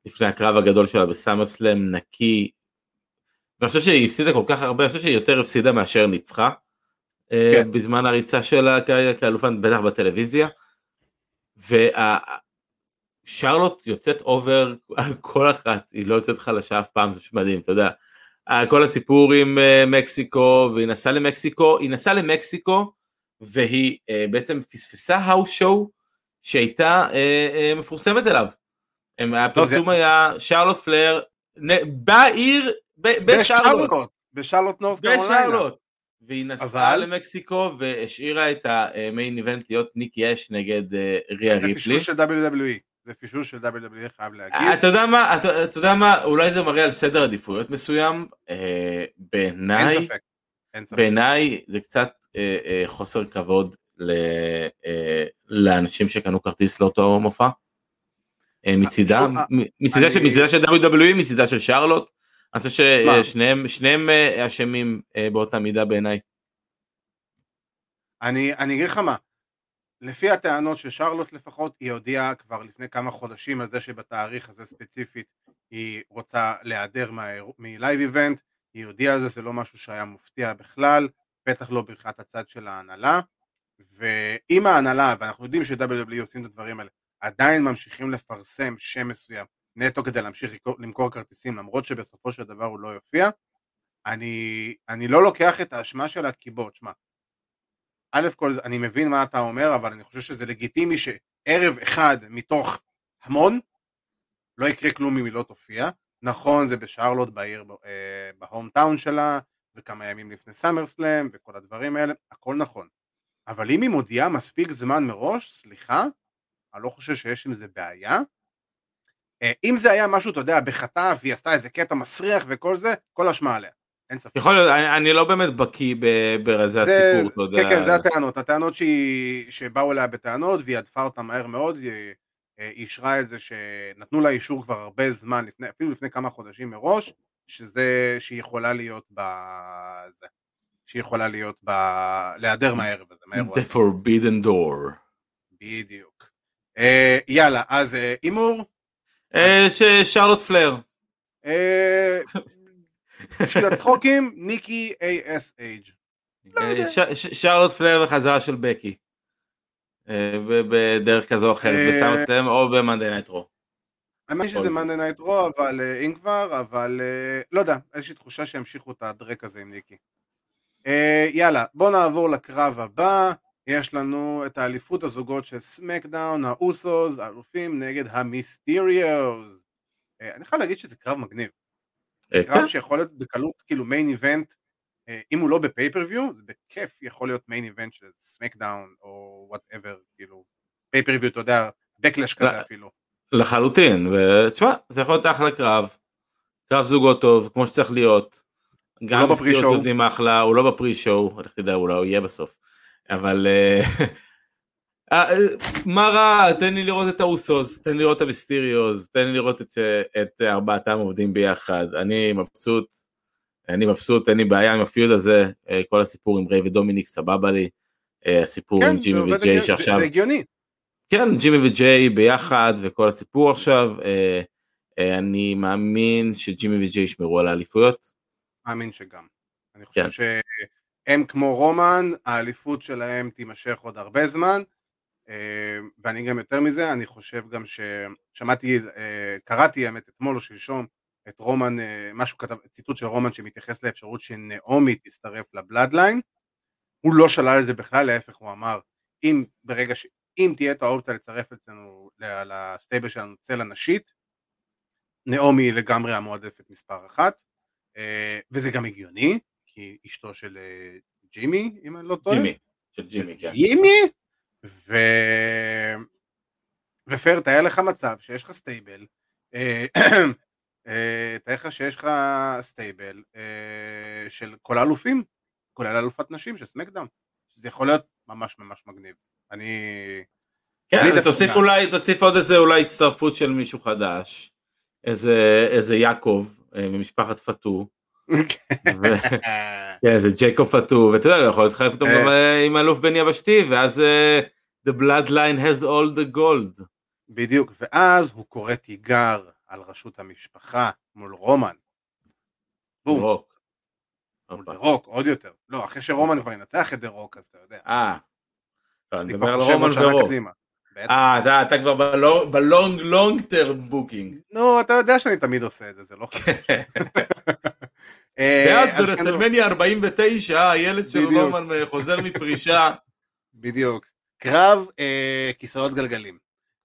לפני הקרב הגדול שלה בסאמר סלאם נקי. ואני חושב שהיא הפסידה כל כך הרבה, אני חושב שהיא יותר הפסידה מאשר ניצחה כן. בזמן הריצה שלה כאלופה, בטח בטלוויזיה. ושרלוט יוצאת אובר על כל אחת, היא לא יוצאת חלשה אף פעם, זה פשוט מדהים, אתה יודע. כל הסיפור עם אה, מקסיקו והיא נסעה למקסיקו, היא נסעה למקסיקו והיא אה, בעצם פספסה האוס שואו שהייתה אה, מפורסמת אליו. הפרסום היה שרלוט פלייר בעיר, בשרלוט. בשרלוט נורת' קרוליינה. והיא נסעה אבל... למקסיקו והשאירה את ה main event להיות ניקי אש נגד ריה ריפלי. זה של WWE. זה פישול של WWE חייב להגיד. אתה יודע מה, אתה, אתה יודע מה, אולי זה מראה על סדר עדיפויות מסוים, אה, בעיניי, אין ספק, אין ספק. בעיניי זה קצת אה, אה, חוסר כבוד ל, אה, לאנשים שקנו כרטיס לאותו מופע. אה, מצידם, אה, מצידה אני... של, מצידה של WWE, מצידה של שרלוט, אני חושב ששניהם שניהם אה, אשמים אה, באותה מידה בעיניי. אני, אני אגיד לך מה, לפי הטענות של שרלוט לפחות, היא הודיעה כבר לפני כמה חודשים על זה שבתאריך הזה ספציפית היא רוצה להיעדר מלייב איבנט, היא הודיעה על זה, זה לא משהו שהיה מופתיע בכלל, בטח לא ברכת הצד של ההנהלה, ואם ההנהלה, ואנחנו יודעים ש-WWE עושים את הדברים האלה, עדיין ממשיכים לפרסם שם מסוים נטו כדי להמשיך למכור כרטיסים למרות שבסופו של דבר הוא לא יופיע, אני, אני לא לוקח את האשמה שלה כי בוא, תשמע, א' כל אני מבין מה אתה אומר, אבל אני חושב שזה לגיטימי שערב אחד מתוך המון, לא יקרה כלום אם היא לא תופיע. נכון, זה בשרלוט בעיר, אה, בהום טאון שלה, וכמה ימים לפני סאמר סלאם, וכל הדברים האלה, הכל נכון. אבל אם היא מודיעה מספיק זמן מראש, סליחה, אני לא חושב שיש עם זה בעיה. אה, אם זה היה משהו, אתה יודע, בחטף, והיא עשתה איזה קטע מסריח וכל זה, כל אשמה עליה. אין ספק. יכול להיות, אני, אני לא באמת בקיא ברזי הסיפור, אתה יודע. כן, כן, זה הטענות. הטענות שהיא- שבאו אליה בטענות, והיא הדפה אותן מהר מאוד, היא אה, היא אישרה את זה שנתנו לה אישור כבר הרבה זמן, לפני, אפילו לפני כמה חודשים מראש, שזה, שהיא יכולה להיות בזה. שהיא יכולה להיות ב... להיעדר מהערב הזה, The הזה. Forbidden Door. בדיוק. אה, יאללה, אז אה, הימור. אה, ש- שרלוט פלר. אה, בשביל הצחוקים, ניקי ASH. לא יודע. אה, ש- שרלוט פלר וחזרה של בקי. אה, בדרך כזו או אחרת, אה, בסאמרסלאם או ב Monday Night Raw. מאמין שזה Monday Night Raw, אבל אה, אם כבר, אבל אה, לא יודע, יש לי תחושה שימשיכו את הדרק הזה עם ניקי. אה, יאללה, בואו נעבור לקרב הבא. יש לנו את האליפות הזוגות של סמקדאון, האוסוס, האלופים נגד המיסטיריוז. אה, אני חייב להגיד שזה קרב מגניב. אה, קרב כן. שיכול להיות בקלות כאילו main event, אם הוא לא ב pay-per-view, זה בכיף יכול להיות main event של סמקדאון או whatever, כאילו, pay-per-view, אתה יודע, בקלאש לא. כזה אפילו. לחלוטין, ותשמע, זה יכול להיות אחלה קרב. קרב זוגות טוב, כמו שצריך להיות. גם לא steal the show. עובדים אחלה, הוא לא ב pre-show, לך תדע, אולי הוא יהיה בסוף. אבל אה, אה, מה רע, תן לי לראות את האוסוס, תן לי לראות את המיסטיריוז, תן לי לראות את, ש- את ארבעתם עובדים ביחד. אני מבסוט, אני מבסוט, אין לי בעיה עם הפיוד הזה, אה, כל הסיפור עם ריי ודומיניק סבבה לי. אה, הסיפור עם כן, זה ג'ימי וג'יי שעכשיו זה הגיוני. כן, ג'ימי וג'יי ביחד וכל הסיפור עכשיו, אה, אה, אני מאמין שג'ימי וג'יי ישמרו על האליפויות. מאמין שגם. אני חושב כן. שהם כמו רומן, האליפות שלהם תימשך עוד הרבה זמן, אה, ואני גם יותר מזה, אני חושב גם ששמעתי, אה, קראתי האמת אתמול או שלשום את רומן, אה, משהו כתב, ציטוט של רומן שמתייחס לאפשרות שנעמי תצטרף לבלאדליין, הוא לא שלל את זה בכלל, להפך הוא אמר, אם ברגע ש... אם תהיה את האופציה לצרף אצלנו לסטייבל שלנו צלע נשית, נעמי היא לגמרי המועדפת מספר אחת, אה, וזה גם הגיוני, כי אשתו של אה, ג'ימי, אם אני לא טועה, ג'ימי, של ג'ימי, כן. ג'ימי, ו... ופייר, תאר לך מצב שיש לך stable, אה, אה, תאר לך שיש לך stable אה, של כל האלופים, כולל אלופת נשים של סמקדאון, זה יכול להיות ממש ממש מגניב. אני... אני כן, דווקא- תוסיף אולי, תוסיף עוד איזה אולי הצטרפות של מישהו חדש, איזה איזה יעקב ממשפחת פאטו, ו- כן, איזה ג'ייקוב פאטו, ואתה יודע, יכול לך פתאום אה. גם אה, עם אלוף בן יבשתי, ואז אה, The bloodline has all the gold. בדיוק, ואז הוא קורא תיגר על ראשות המשפחה מול רומן. בום, רוק. מול רוק, עוד יותר. לא, אחרי שרומן כבר ינצח את דה רוק, אז אתה יודע. אה. לא, אני מדבר כבר על חושב רומן ורוק. אה, אתה, אתה כבר ב long long term booking. נו, אתה יודע שאני תמיד עושה את זה, זה לא חשוב. אה, ואז אז ברסלמניה 49 הילד של. רומן חוזר מפרישה. בדיוק. קרב אה, כיסאות גלגלים.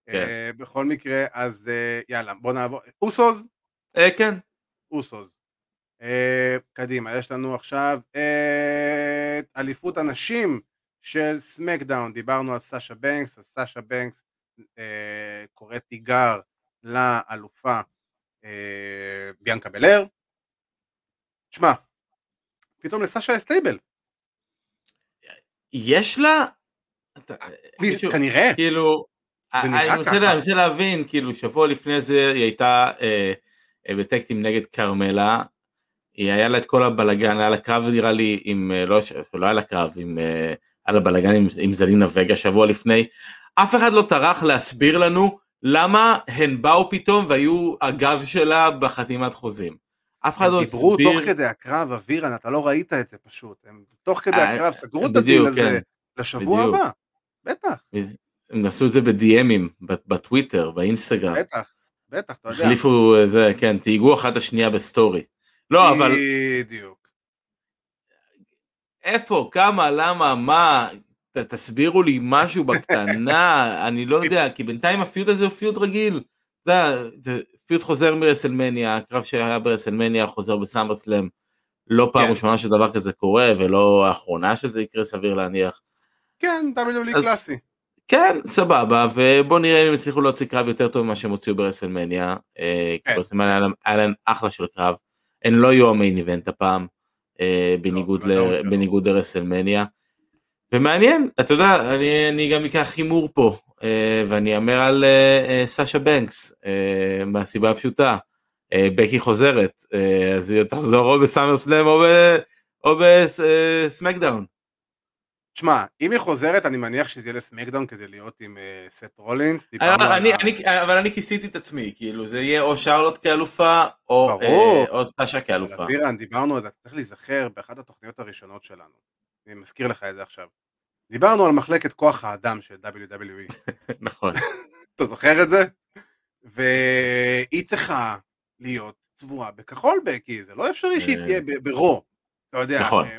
כן. אה, בכל מקרה, אז אה, יאללה, בוא נעבור. אוסוז, אה, כן. אוסוז. אה, קדימה, יש לנו עכשיו את אליפות הנשים של סמקדאון. דיברנו על סאשה בנקס, אז סאשה בנקס אה, קוראת תיגר לאלופה אה, ביאנקה בלר. שמע, פתאום לסאשה יש stable. יש לה? מי- מישהו- כנראה. כאילו, נראה אני מנסה להבין, כאילו שבוע לפני זה היא הייתה אה, אה, בטקטים נגד כרמלה, היא היה לה את כל הבלגן, היה לה קרב נראה לי עם, אה, לא, לא היה לה קרב, עם, אה, היה לה בלגן עם, עם זלינה וגה שבוע לפני, אף אחד לא טרח להסביר לנו למה הן באו פתאום והיו הגב שלה בחתימת חוזים. אף אחד לא דיברו הסביר, תוך כדי הקרב, אבירן, אתה לא ראית את זה פשוט. הם תוך כדי אה, הקרב סגרו את הדיל הזה כן. לשבוע. הבא. בטח, הם עשו את זה בדי.אמים, בטוויטר, באינסטגרם. בטח, בטח, אתה יודע. החליפו אה, זה, כן, תייגו אחת השנייה בסטורי. לא, אבל בדיוק. איפה, כמה, למה, מה, ת, תסבירו לי משהו בקטנה, אני לא יודע, כי בינתיים ה feud הזה הוא feud רגיל. זה, זה feud חוזר מרסלמניה, הקרב שהיה ברסלמניה חוזר בסאמרסלאם. לא פעם כן. ראשונה שדבר כזה קורה, ולא האחרונה שזה יקרה, סביר להניח. כן, WWE אז- קלאסי. כן, סבבה, ובוא נראה אם הם הצליחו להוציא קרב יותר טוב ממה שהם הוציאו ברסלמניה. אה, כן. ברסלמניה היה להם- אחלה של קרב. הן לא יהיו ה main event הפעם. אה, בניגוד לא, בוודאות ל- שלא. בניגוד לרסלמניה. ומעניין, אתה יודע, אני, אני גם אקח הימור פה, ואני אאמר על אה, אה, סאשה בנקס, אה, מהסיבה הפשוטה, אה, בקי חוזרת, אה, אז היא תחזור או בסאמר סלאם או, בסמקדאון. תשמע, אם היא חוזרת, אני מניח שזה יהיה לסמקדאון כדי להיות עם אה, סט רולינס. אבל אני כיסיתי את עצמי, כאילו זה יהיה או שרלוט כאלופה, או. אה, סאשה כאלופה. דיברנו על זה, אתה צריך להיזכר באחת התוכניות הראשונות שלנו. אני מזכיר לך את זה עכשיו. דיברנו על מחלקת כוח האדם של WWE. נכון. אתה זוכר את זה? והיא צריכה להיות צבועה בכחול בקי, זה לא אפשרי שהיא אה. תהיה ברו. אתה יודע, נכון. אה,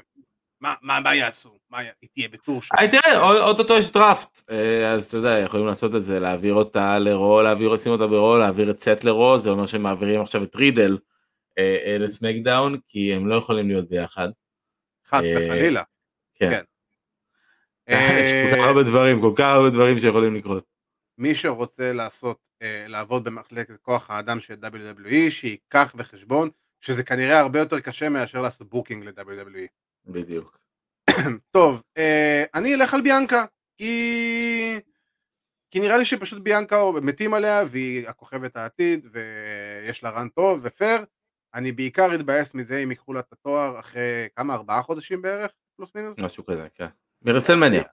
מה- מה מה יעשו? מה היא תהיה בטור של... היי תראה, אוטוטו יש דראפט, אה, אז אתה יודע, יכולים לעשות את זה, להעביר אותה לרו, להעביר, לשים אותה ברו, להעביר את סט לרו, זה אומר שהם מעבירים עכשיו את רידל אה, אה, לסמקדאון, כי הם לא יכולים להיות ביחד. חס אה, וחלילה. כן. כן. יש כל כך אה, הרבה דברים, כל כך הרבה דברים שיכולים לקרות. מי שרוצה לעשות, אה, לעבוד במחלקת כוח האדם של WWE, שייקח בחשבון שזה כנראה הרבה יותר קשה מאשר לעשות booking ל-WWE. בדיוק. טוב, אה, אני אלך על ביאנקה, כי... כי נראה לי שפשוט ביאנקה מתים עליה, והיא הכוכבת העתיד, ויש לה run טוב ופייר. אני בעיקר אתבאס מזה אם ייקחו לה את התואר אחרי כמה, ארבעה חודשים בערך, פלוס מינוס? משהו כזה, כן. מרסלמניה.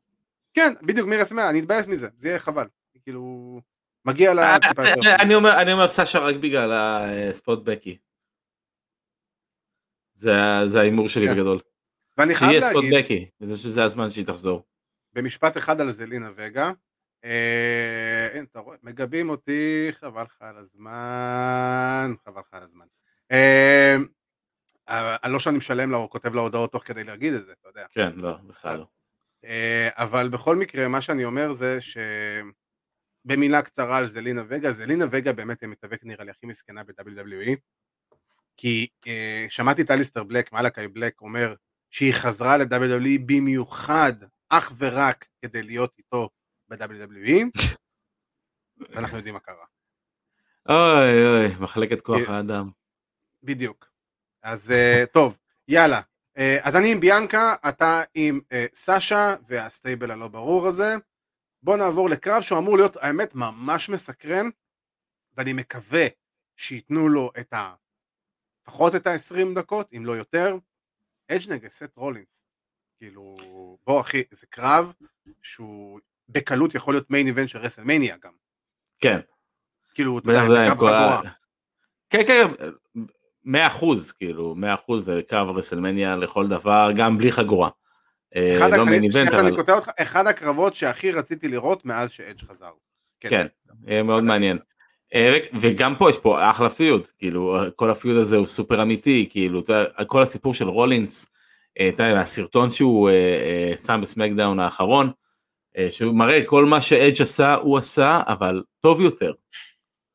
כן, בדיוק, מירסמיה, אני אתבאס מזה, זה יהיה חבל. כאילו, מגיע לה אה, טיפה יותר. אה, אני אומר, אני אומר סשה רק בגלל הספוט בקי. זה זה ההימור שלי כן. בגדול. ואני חייב שיהיה ספוט להגיד, בקי, וזה שזה הזמן שהיא תחזור. במשפט אחד על זלינה וגה, אה, אין, אתה רואה, מגבים אותי, חבל לך על הזמן, חבל לך על הזמן. אה, אה, לא שאני משלם לה או כותב לה הודעות תוך כדי להגיד את זה, אתה יודע. כן, לא, בכלל לא. אה, אבל בכל מקרה, מה שאני אומר זה שבמילה קצרה על זלינה וגה, זלינה וגה באמת המתאבק נראה לי הכי מסכנה ב-WWE, כי אה, שמעתי את אליסטר בלק, מלאקי בלק, אומר שהיא חזרה ל-WWE במיוחד, אך ורק כדי להיות איתו ב-WWE, ואנחנו יודעים מה קרה. אוי אוי, מחלקת כוח אה, האדם. בדיוק. אז אה, טוב, יאללה. אה, אז אני עם ביאנקה, אתה עם אה, סאשה והסטייבל הלא ברור הזה. בוא נעבור לקרב שהוא אמור להיות, האמת, ממש מסקרן, ואני מקווה שייתנו לו את ה... לפחות את ה-20 דקות, אם לא יותר. אג' נגד סט רולינס. כאילו, בוא אחי, זה קרב שהוא בקלות יכול להיות main event של רסלמניה גם. כן. כאילו, אתה יודע, זה קרב חגורה. כן, כן, מאה אחוז, כאילו, מאה אחוז זה קרב רסלמניה לכל דבר, גם בלי חגורה. אה, אחד לא הק- event, אבל אותך, אחד הקרבות שהכי רציתי לראות מאז שאדג' חזר. כן, יהיה מאוד אחד מעניין. אה, וגם פה יש פה אחלה feud, כאילו, כל ה feud הזה הוא סופר אמיתי, כאילו, כל הסיפור של רולינס, אה, הסרטון שהוא אה, אה, שם בסמקדאון האחרון, אה, שהוא מראה כל מה שאדג' עשה, הוא עשה, אבל טוב יותר.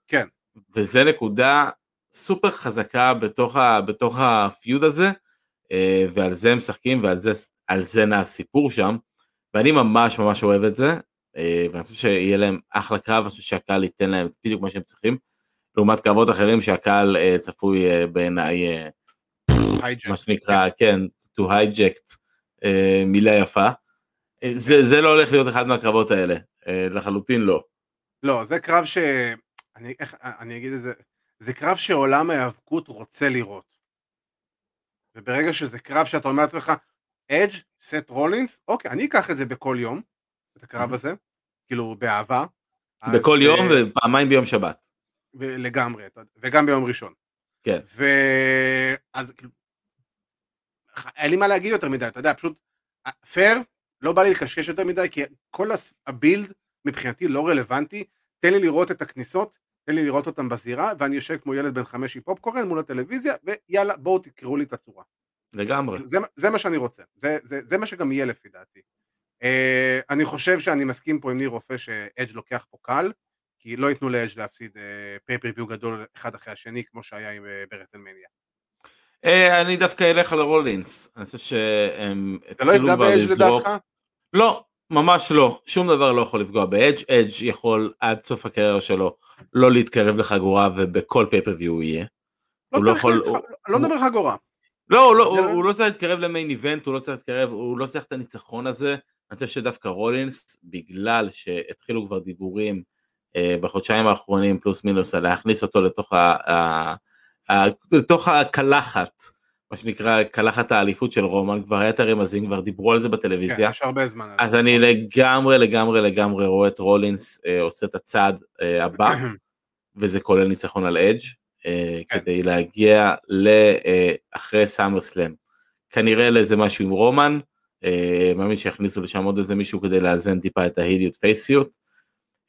כן. וזה נקודה סופר חזקה בתוך, ה, בתוך הפיוד הזה, אה, ועל זה הם משחקים ועל זה, זה נע הסיפור שם, ואני ממש ממש אוהב את זה, אה, ואני חושב שיהיה להם אחלה קרב, אני חושב שהקהל ייתן להם בדיוק מה שהם צריכים, לעומת קרבות אחרים שהקהל אה, צפוי בעיניי. מה שנקרא, כן, to hijacked, אה, מילה יפה, זה, זה לא הולך להיות אחד מהקרבות האלה, לחלוטין לא. לא, זה קרב ש... אני, איך, אני אגיד את זה, זה קרב שעולם ההיאבקות רוצה לראות. וברגע שזה קרב שאתה אומר לעצמך, אדג', סט רולינס, אוקיי, אני אקח את זה בכל יום, את הקרב. הזה, כאילו באהבה. אז, בכל יום אה, ופעמיים ביום שבת. ו- לגמרי, וגם ביום ראשון. כן. ואז כאילו, אין לי מה להגיד יותר מדי, אתה יודע, פשוט, פייר, לא בא לי לקשקש יותר מדי, כי כל הבילד מבחינתי לא רלוונטי, תן לי לראות את הכניסות, תן לי לראות אותם בזירה, ואני יושב כמו ילד בן חמש עם פופקורן מול הטלוויזיה, ויאללה, בואו תקראו לי את הצורה. לגמרי. זה, זה מה שאני רוצה, זה, זה, זה מה שגם יהיה לפי דעתי. Uh, אני חושב שאני מסכים פה עם ניר רופא שאדג' לוקח פה קל, כי לא ייתנו לאדג' להפסיד פייפריוויו גדול אחד אחרי השני, כמו שהיה עם uh, ברסלמניה. אה, אני דווקא אלך על הרולינס, אני חושב שהם זה לא יפגע באדג' לדעתך? לא, ממש לא, שום דבר לא יכול לפגוע באדג', אדג' יכול עד סוף הקריירה שלו לא להתקרב לחגורה ובכל פייפריוויו הוא יהיה. לא הוא לא יכול- להתח- הוא- לא מדבר חגורה. לא, לא הוא? הוא לא צריך להתקרב למיין איבנט, הוא לא צריך להתקרב, הוא לא צריך את הניצחון הזה. אני חושב שדווקא רולינס, בגלל שהתחילו כבר דיבורים אה, בחודשיים האחרונים, פלוס מינוס, להכניס אותו לתוך, ה, ה, ה, לתוך הקלחת, מה שנקרא קלחת האליפות של רומן, כבר היה את הרמזים, כבר דיברו על זה כן, בטלוויזיה. יש הרבה זמן. אז. אני לגמרי לגמרי לגמרי רואה את רולינס אה, עושה את הצעד אה, הבא, וזה כולל ניצחון על אדג' אה, כן. כדי להגיע לאחרי סאמר סלאם. כנראה לאיזה משהו עם רומן, אה, מאמין שיכניסו לשם עוד איזה מישהו כדי לאזן טיפה את ההיליות פייסיות.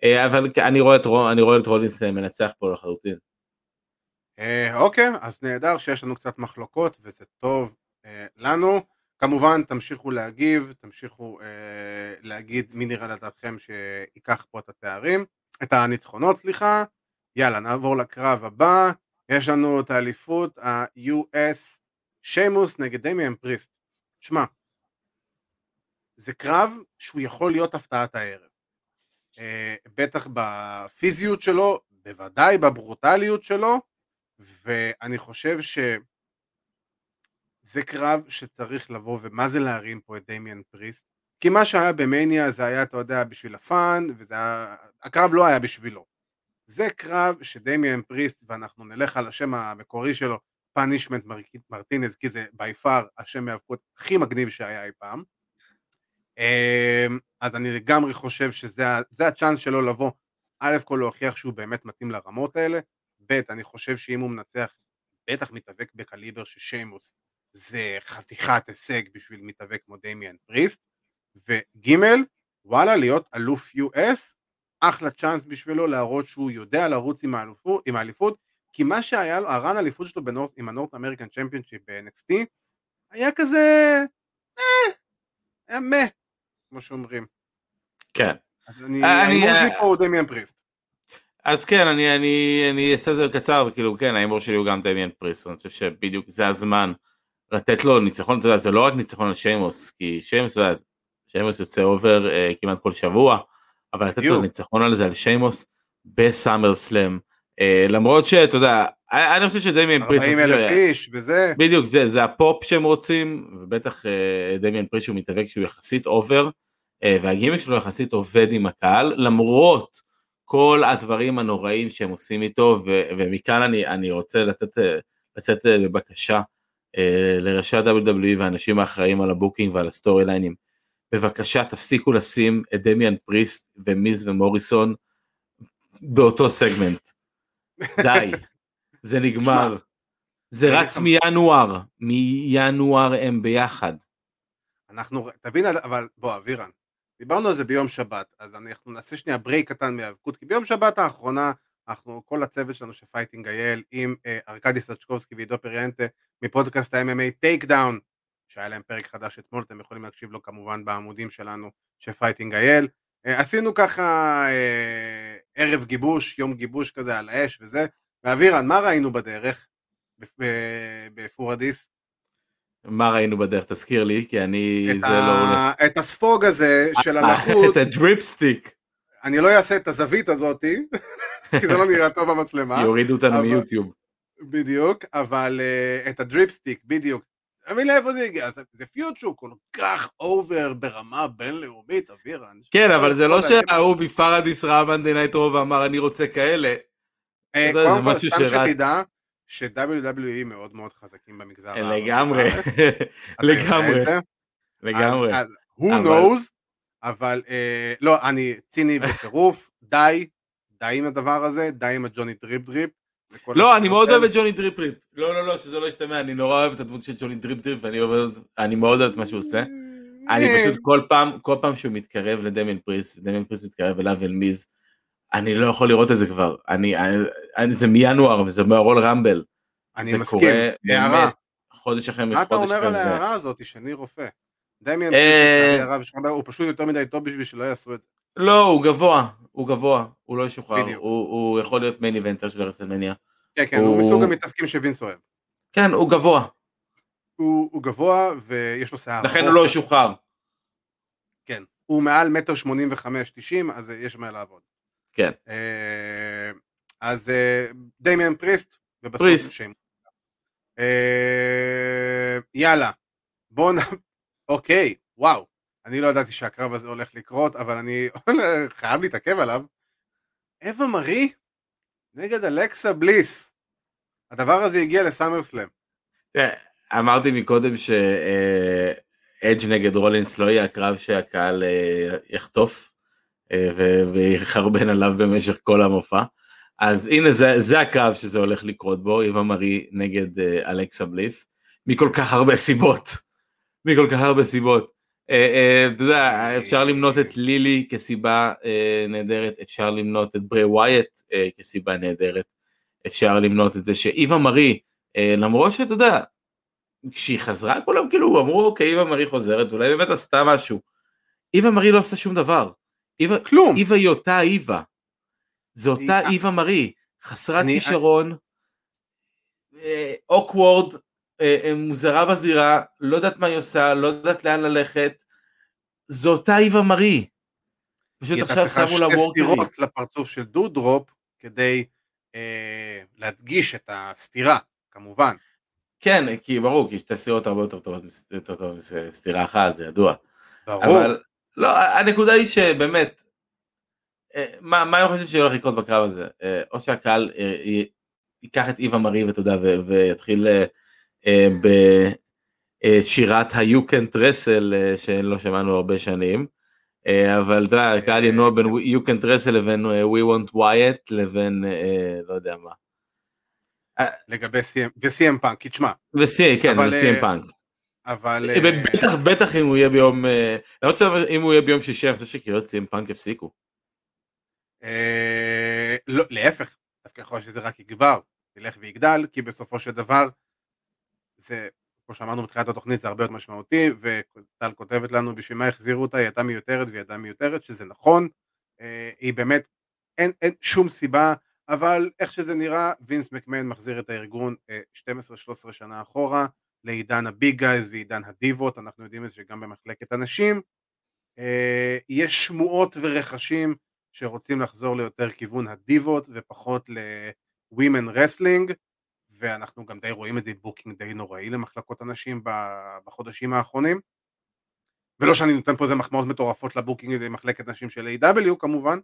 אה, אבל אני רואה את, רו- אני רואה את רולינס אה, מנצח פה לחלוטין. אה, אוקיי, אז נהדר שיש לנו קצת מחלוקות וזה טוב אה, לנו. כמובן תמשיכו להגיב, תמשיכו אה, להגיד מי נראה לדעתכם שייקח פה את התארים, את הניצחונות סליחה. יאללה נעבור לקרב הבא, יש לנו את האליפות ה-US שיימוס נגד דמיאן פריסט. שמע, זה קרב שהוא יכול להיות הפתעת הערב. אה, בטח בפיזיות שלו, בוודאי בברוטליות שלו, ואני חושב שזה קרב שצריך לבוא, ומה זה להרים פה את דמיאן פריסט? כי מה שהיה במניה זה היה, אתה יודע, בשביל הפאן, וזה היה... הקרב לא היה בשבילו. זה קרב שדמיאן פריסט, ואנחנו נלך על השם המקורי שלו, פאנישמנט מרטינז, כי זה by far השם ההיאבקות הכי מגניב שהיה אי פעם. אמ, אז אני לגמרי חושב שזה הצ'אנס שלו לבוא, א' כל להוכיח שהוא באמת מתאים לרמות האלה, ב' אני חושב שאם הוא מנצח, בטח מתאבק בקליבר של שיימוס, זה חתיכת הישג בשביל מתאבק כמו דמיאן פריסט, וג' וואלה להיות אלוף US, אחלה צ'אנס בשבילו להראות שהוא יודע לרוץ עם האליפות, עם האליפות כי מה שהיה לו, ה run האליפות שלו ב North, עם ה North American Championship ב-NXT, היה כזה, אה, היה meh, כמו שאומרים. כן. אז אני, אני- ההימור שלי פה הוא דמיאן פריסט. אז כן, אני, אני, אני אעשה את זה קצר, וכאילו כן, ההימור שלי הוא גם דמיאן פריסט, אני חושב שבדיוק זה הזמן לתת לו ניצחון, אתה יודע, זה לא רק ניצחון על שיימוס, כי שיימוס, אתה יודע, שיימוס יוצא over אה, כמעט כל שבוע, אבל לתת לו. ניצחון על זה, על שיימוס, בסאמר סלאם, אה, למרות שאתה יודע, אני אני חושב שדמיאן פריסט, 40 אני חושב אלף איש וזה, בדיוק זה זה הפופ שהם רוצים ובטח אה, דמיאן פריסט שהוא מתאבק שהוא יחסית over אה, והגימיק שלו יחסית עובד עם הקהל למרות כל הדברים הנוראים שהם עושים איתו ו- ומכאן אני אני רוצה לתת אה, לצאת אה, בבקשה אה, לראשי ה-WWE והאנשים האחראים על ה booking ועל הסטורי ליינים בבקשה תפסיקו לשים את דמיאן פריסט ומיז ומוריסון באותו סגמנט די זה נגמר. זה רץ מינואר, מינואר הם ביחד. אנחנו, תבין, אבל בוא אבירן, דיברנו על זה ביום שבת, אז אנחנו נעשה שנייה break קטן מהיאבקות, כי ביום שבת האחרונה, אנחנו, כל הצוות שלנו של פייטינג אייל, עם אה, ארכדי סצ'קובסקי ועידו פריאנטה, מפודקאסט ה-MMA טייק דאון, שהיה להם פרק חדש אתמול, אתם יכולים להקשיב לו כמובן בעמודים שלנו של פייטינג אייל. אה, עשינו ככה אה, ערב גיבוש, יום גיבוש כזה על האש וזה, ואבירן, מה ראינו בדרך ב- בפרדיס? מה ראינו בדרך? תזכיר לי, כי אני... את, זה לא... ה... את הספוג הזה של הלחות, את ה Drip Stick. אני לא אעשה את הזווית הזאתי, כי זה לא נראה טוב במצלמה, יורידו אותנו אבל- מיוטיוב. בדיוק, אבל אה, את ה Drip Stick, בדיוק. מבין לאיפה זה הגיע? זה, זה פיוטשו כל כך over ברמה בינלאומית, אבירן. כן, אבל זה לא להגיד- שההוא מפרדיס ראה Monday Night Raw ואמר אני רוצה כאלה. אה, קודם כל, סתם. שתדע ש-WWE מאוד מאוד חזקים במגזר הערבי לגמרי, לגמרי? לגמרי. who knows, אבל אה, לא, אני ציני בטירוף, די, די עם הדבר הזה, די עם הג'וני דריפ דריפ. לא, אני מאוד. אוהב את ג'וני דריפ דריפ. לא, לא, לא, שזה לא ישתמע, אני נורא אוהב את הדמות של ג'וני דריפ דריפ, ואני מאוד אוהב את מה שהוא עושה. אני פשוט כל פעם, כל פעם שהוא מתקרב לדמיאן פריסט, ודמיאן פריסט מתקרב אליו אל מיז, אני לא יכול לראות את זה כבר. אני, אני זה מינואר, וזה מהרויאל ראמבל. אני זה מסכים, קורה הערה. באמת חודש אחרי מה אתה אומר על. ההערה הזאת, שאני רופא? דמיאן אה, הוא פשוט יותר מדי טוב בשביל שלא יעשו את זה. לא, הוא גבוה, הוא גבוה, הוא לא ישוחרר. הוא, יכול להיות מיין איבנטר של רסלמניה. כן, כן, הוא- מסוג המתאבקים שווינס אוהב. כן, הוא גבוה, הוא גבוה ויש לו שיער. לכן. הוא לא ישוחרר. כן. הוא מעל מטר שמונים וחמש, תשעים, אז יש מה לעבוד. כן. אה, אז אה, דמיאן פריסט, ובסוף פריסט. שיימוס. אה, יאללה, בואו נ... אוקיי, וואו. אני לא ידעתי שהקרב הזה הולך לקרות, אבל אני חייב להתעכב עליו. אווה מרי נגד אלכסה בליס. הדבר הזה הגיע לסאמרסלאם. אמרתי מקודם שאדג' נגד רולינס לא יהיה הקרב שהקהל יחטוף ויחרבן עליו במשך כל המופע. אז הנה זה, זה הקרב שזה הולך לקרות בו, איווה מרי נגד אה, אלכסה בליס, מכל כך הרבה סיבות. מכל כך הרבה סיבות. אתה יודע, אפשר למנות את לילי כסיבה נהדרת, אפשר למנות את ברי ווייט כסיבה נהדרת, אפשר למנות את זה שאיווה מרי, למרות שאתה יודע, כשהיא חזרה כולם כאילו אמרו אוקיי איווה מרי חוזרת אולי באמת עשתה משהו. איווה מרי לא עושה שום דבר. איווה, כלום. איווה היא אותה איווה. זה אותה היא... איווה מרי. חסרת אני... כישרון. אוקוורד. אה, אה, מוזרה בזירה. לא יודעת מה היא עושה. לא יודעת לאן ללכת. זו אותה איווה מרי. פשוט עכשיו שמו לה וורקרים. היא שתי לפרצוף של דודרופ כדי אה, להדגיש את הסתירה כמובן. כן, כי ברור, כי שתי סירות הרבה יותר טובות מסתירה אחת, זה ידוע. ברור. אבל לא, הנקודה היא שבאמת, אה, מה, מה אני חושב שהולך לקרות בקרב הזה? אה, או שהקהל אה, ייקח את איווה מרי ואתה יודע, ויתחיל בשירת ה-You can Trestle שלא שמענו הרבה שנים. אבל אתה יודע, הקהל ינוע בין You can Trestle לבין We want Wyatt לבין לא יודע מה. לגבי CM, פאנק, כי תשמע. כן, ו-CM פאנק. אבל... בטח, בטח אם הוא יהיה ביום, למרות שאם הוא יהיה ביום שישי, אני חושב שקריאות CM פאנק יפסיקו. לא, להפך, דווקא יכול להיות שזה רק יגבר, ילך ויגדל, כי בסופו של דבר, זה, כמו שאמרנו בתחילת התוכנית, זה הרבה יותר משמעותי, וטל כותבת לנו בשביל מה החזירו אותה, היא הייתה מיותרת והיא הייתה מיותרת, שזה נכון, היא באמת, אין, אין שום סיבה אבל איך שזה נראה, וינס מקמן מחזיר את הארגון 12-13 שנה אחורה לעידן ה big guys ועידן הדיבות, אנחנו יודעים את זה גם במחלקת הנשים. יש שמועות ורחשים שרוצים לחזור ליותר כיוון הדיבות ופחות ל-women wrestling ואנחנו גם די רואים את זה בוקינג די נוראי למחלקות הנשים בחודשים האחרונים ולא שאני נותן פה איזה מחמאות מטורפות ל booking למחלקת נשים של AEW כמובן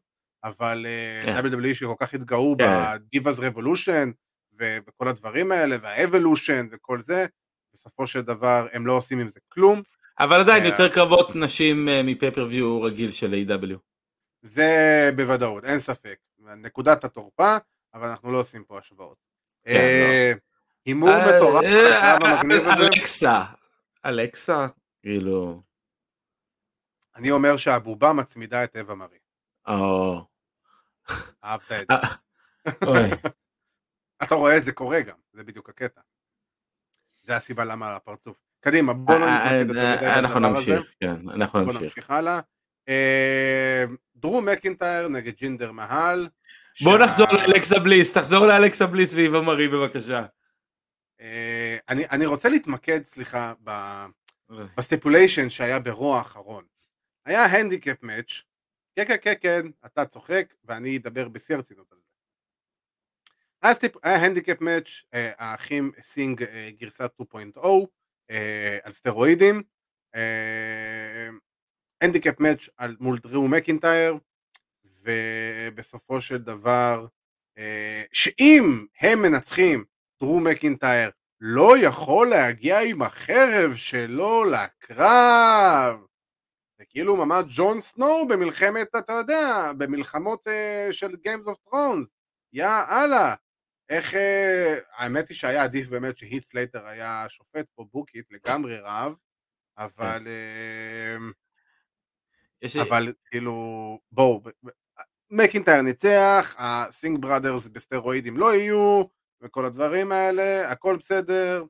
אבל אה, כן. WWE שכל כך התגאו כן. ב Divas Revolution וכל הדברים האלה וה Evolution וכל זה, בסופו של דבר הם לא עושים עם זה כלום. אבל עדיין אה, יותר קרבות נשים אה, מ pay-per-view רגיל של AEW. זה בוודאות, אין ספק. נקודת התורפה, אבל אנחנו לא עושים פה השוואות. כן, לא. הימור מטורף, אלכסה, אלכסה, כאילו... אני אומר שהבובה מצמידה את אווה מרי. אהבת את זה. אה, אתה רואה את זה קורה גם, זה בדיוק הקטע. זה הסיבה למה הפרצוף. קדימה, בוא לא אה, נתמקד אה, אנחנו נמשיך, כן, אנחנו נמשיך. בוא נמשיך הלאה. דרו מקינטייר נגד ג'ינדר מהל. בוא נחזור לאלכסה בליס, תחזור לאלכסה בליס ואיבה מרי בבקשה. אני רוצה להתמקד, סליחה, ב stipulation שהיה ברו האחרון. היה handicap match כן, כן, כן, כן, אתה צוחק ואני אדבר בשיא הרצינות על. אז טיפ, היה handicap match, אה, האחים סינג אה, גרסת 2.0 אה, על סטרואידים, handicap match מול דרו מקינטייר, ובסופו של דבר, שאם הם מנצחים, דרו מקינטייר לא יכול להגיע עם החרב שלו לקרב. זה כאילו ממש ג'ון סנואו במלחמת, אתה יודע, במלחמות של Games of Thrones. יא אללה. איך... אה, האמת היא שהיה עדיף באמת שהית' סלייטר היה שופט פה בוקית לגמרי רב, אבל... Uh, יש... אבל כאילו... בואו, מקינטייר ניצח, ה Singh Brothers בסטרואידים לא יהיו, וכל הדברים האלה, הכל בסדר.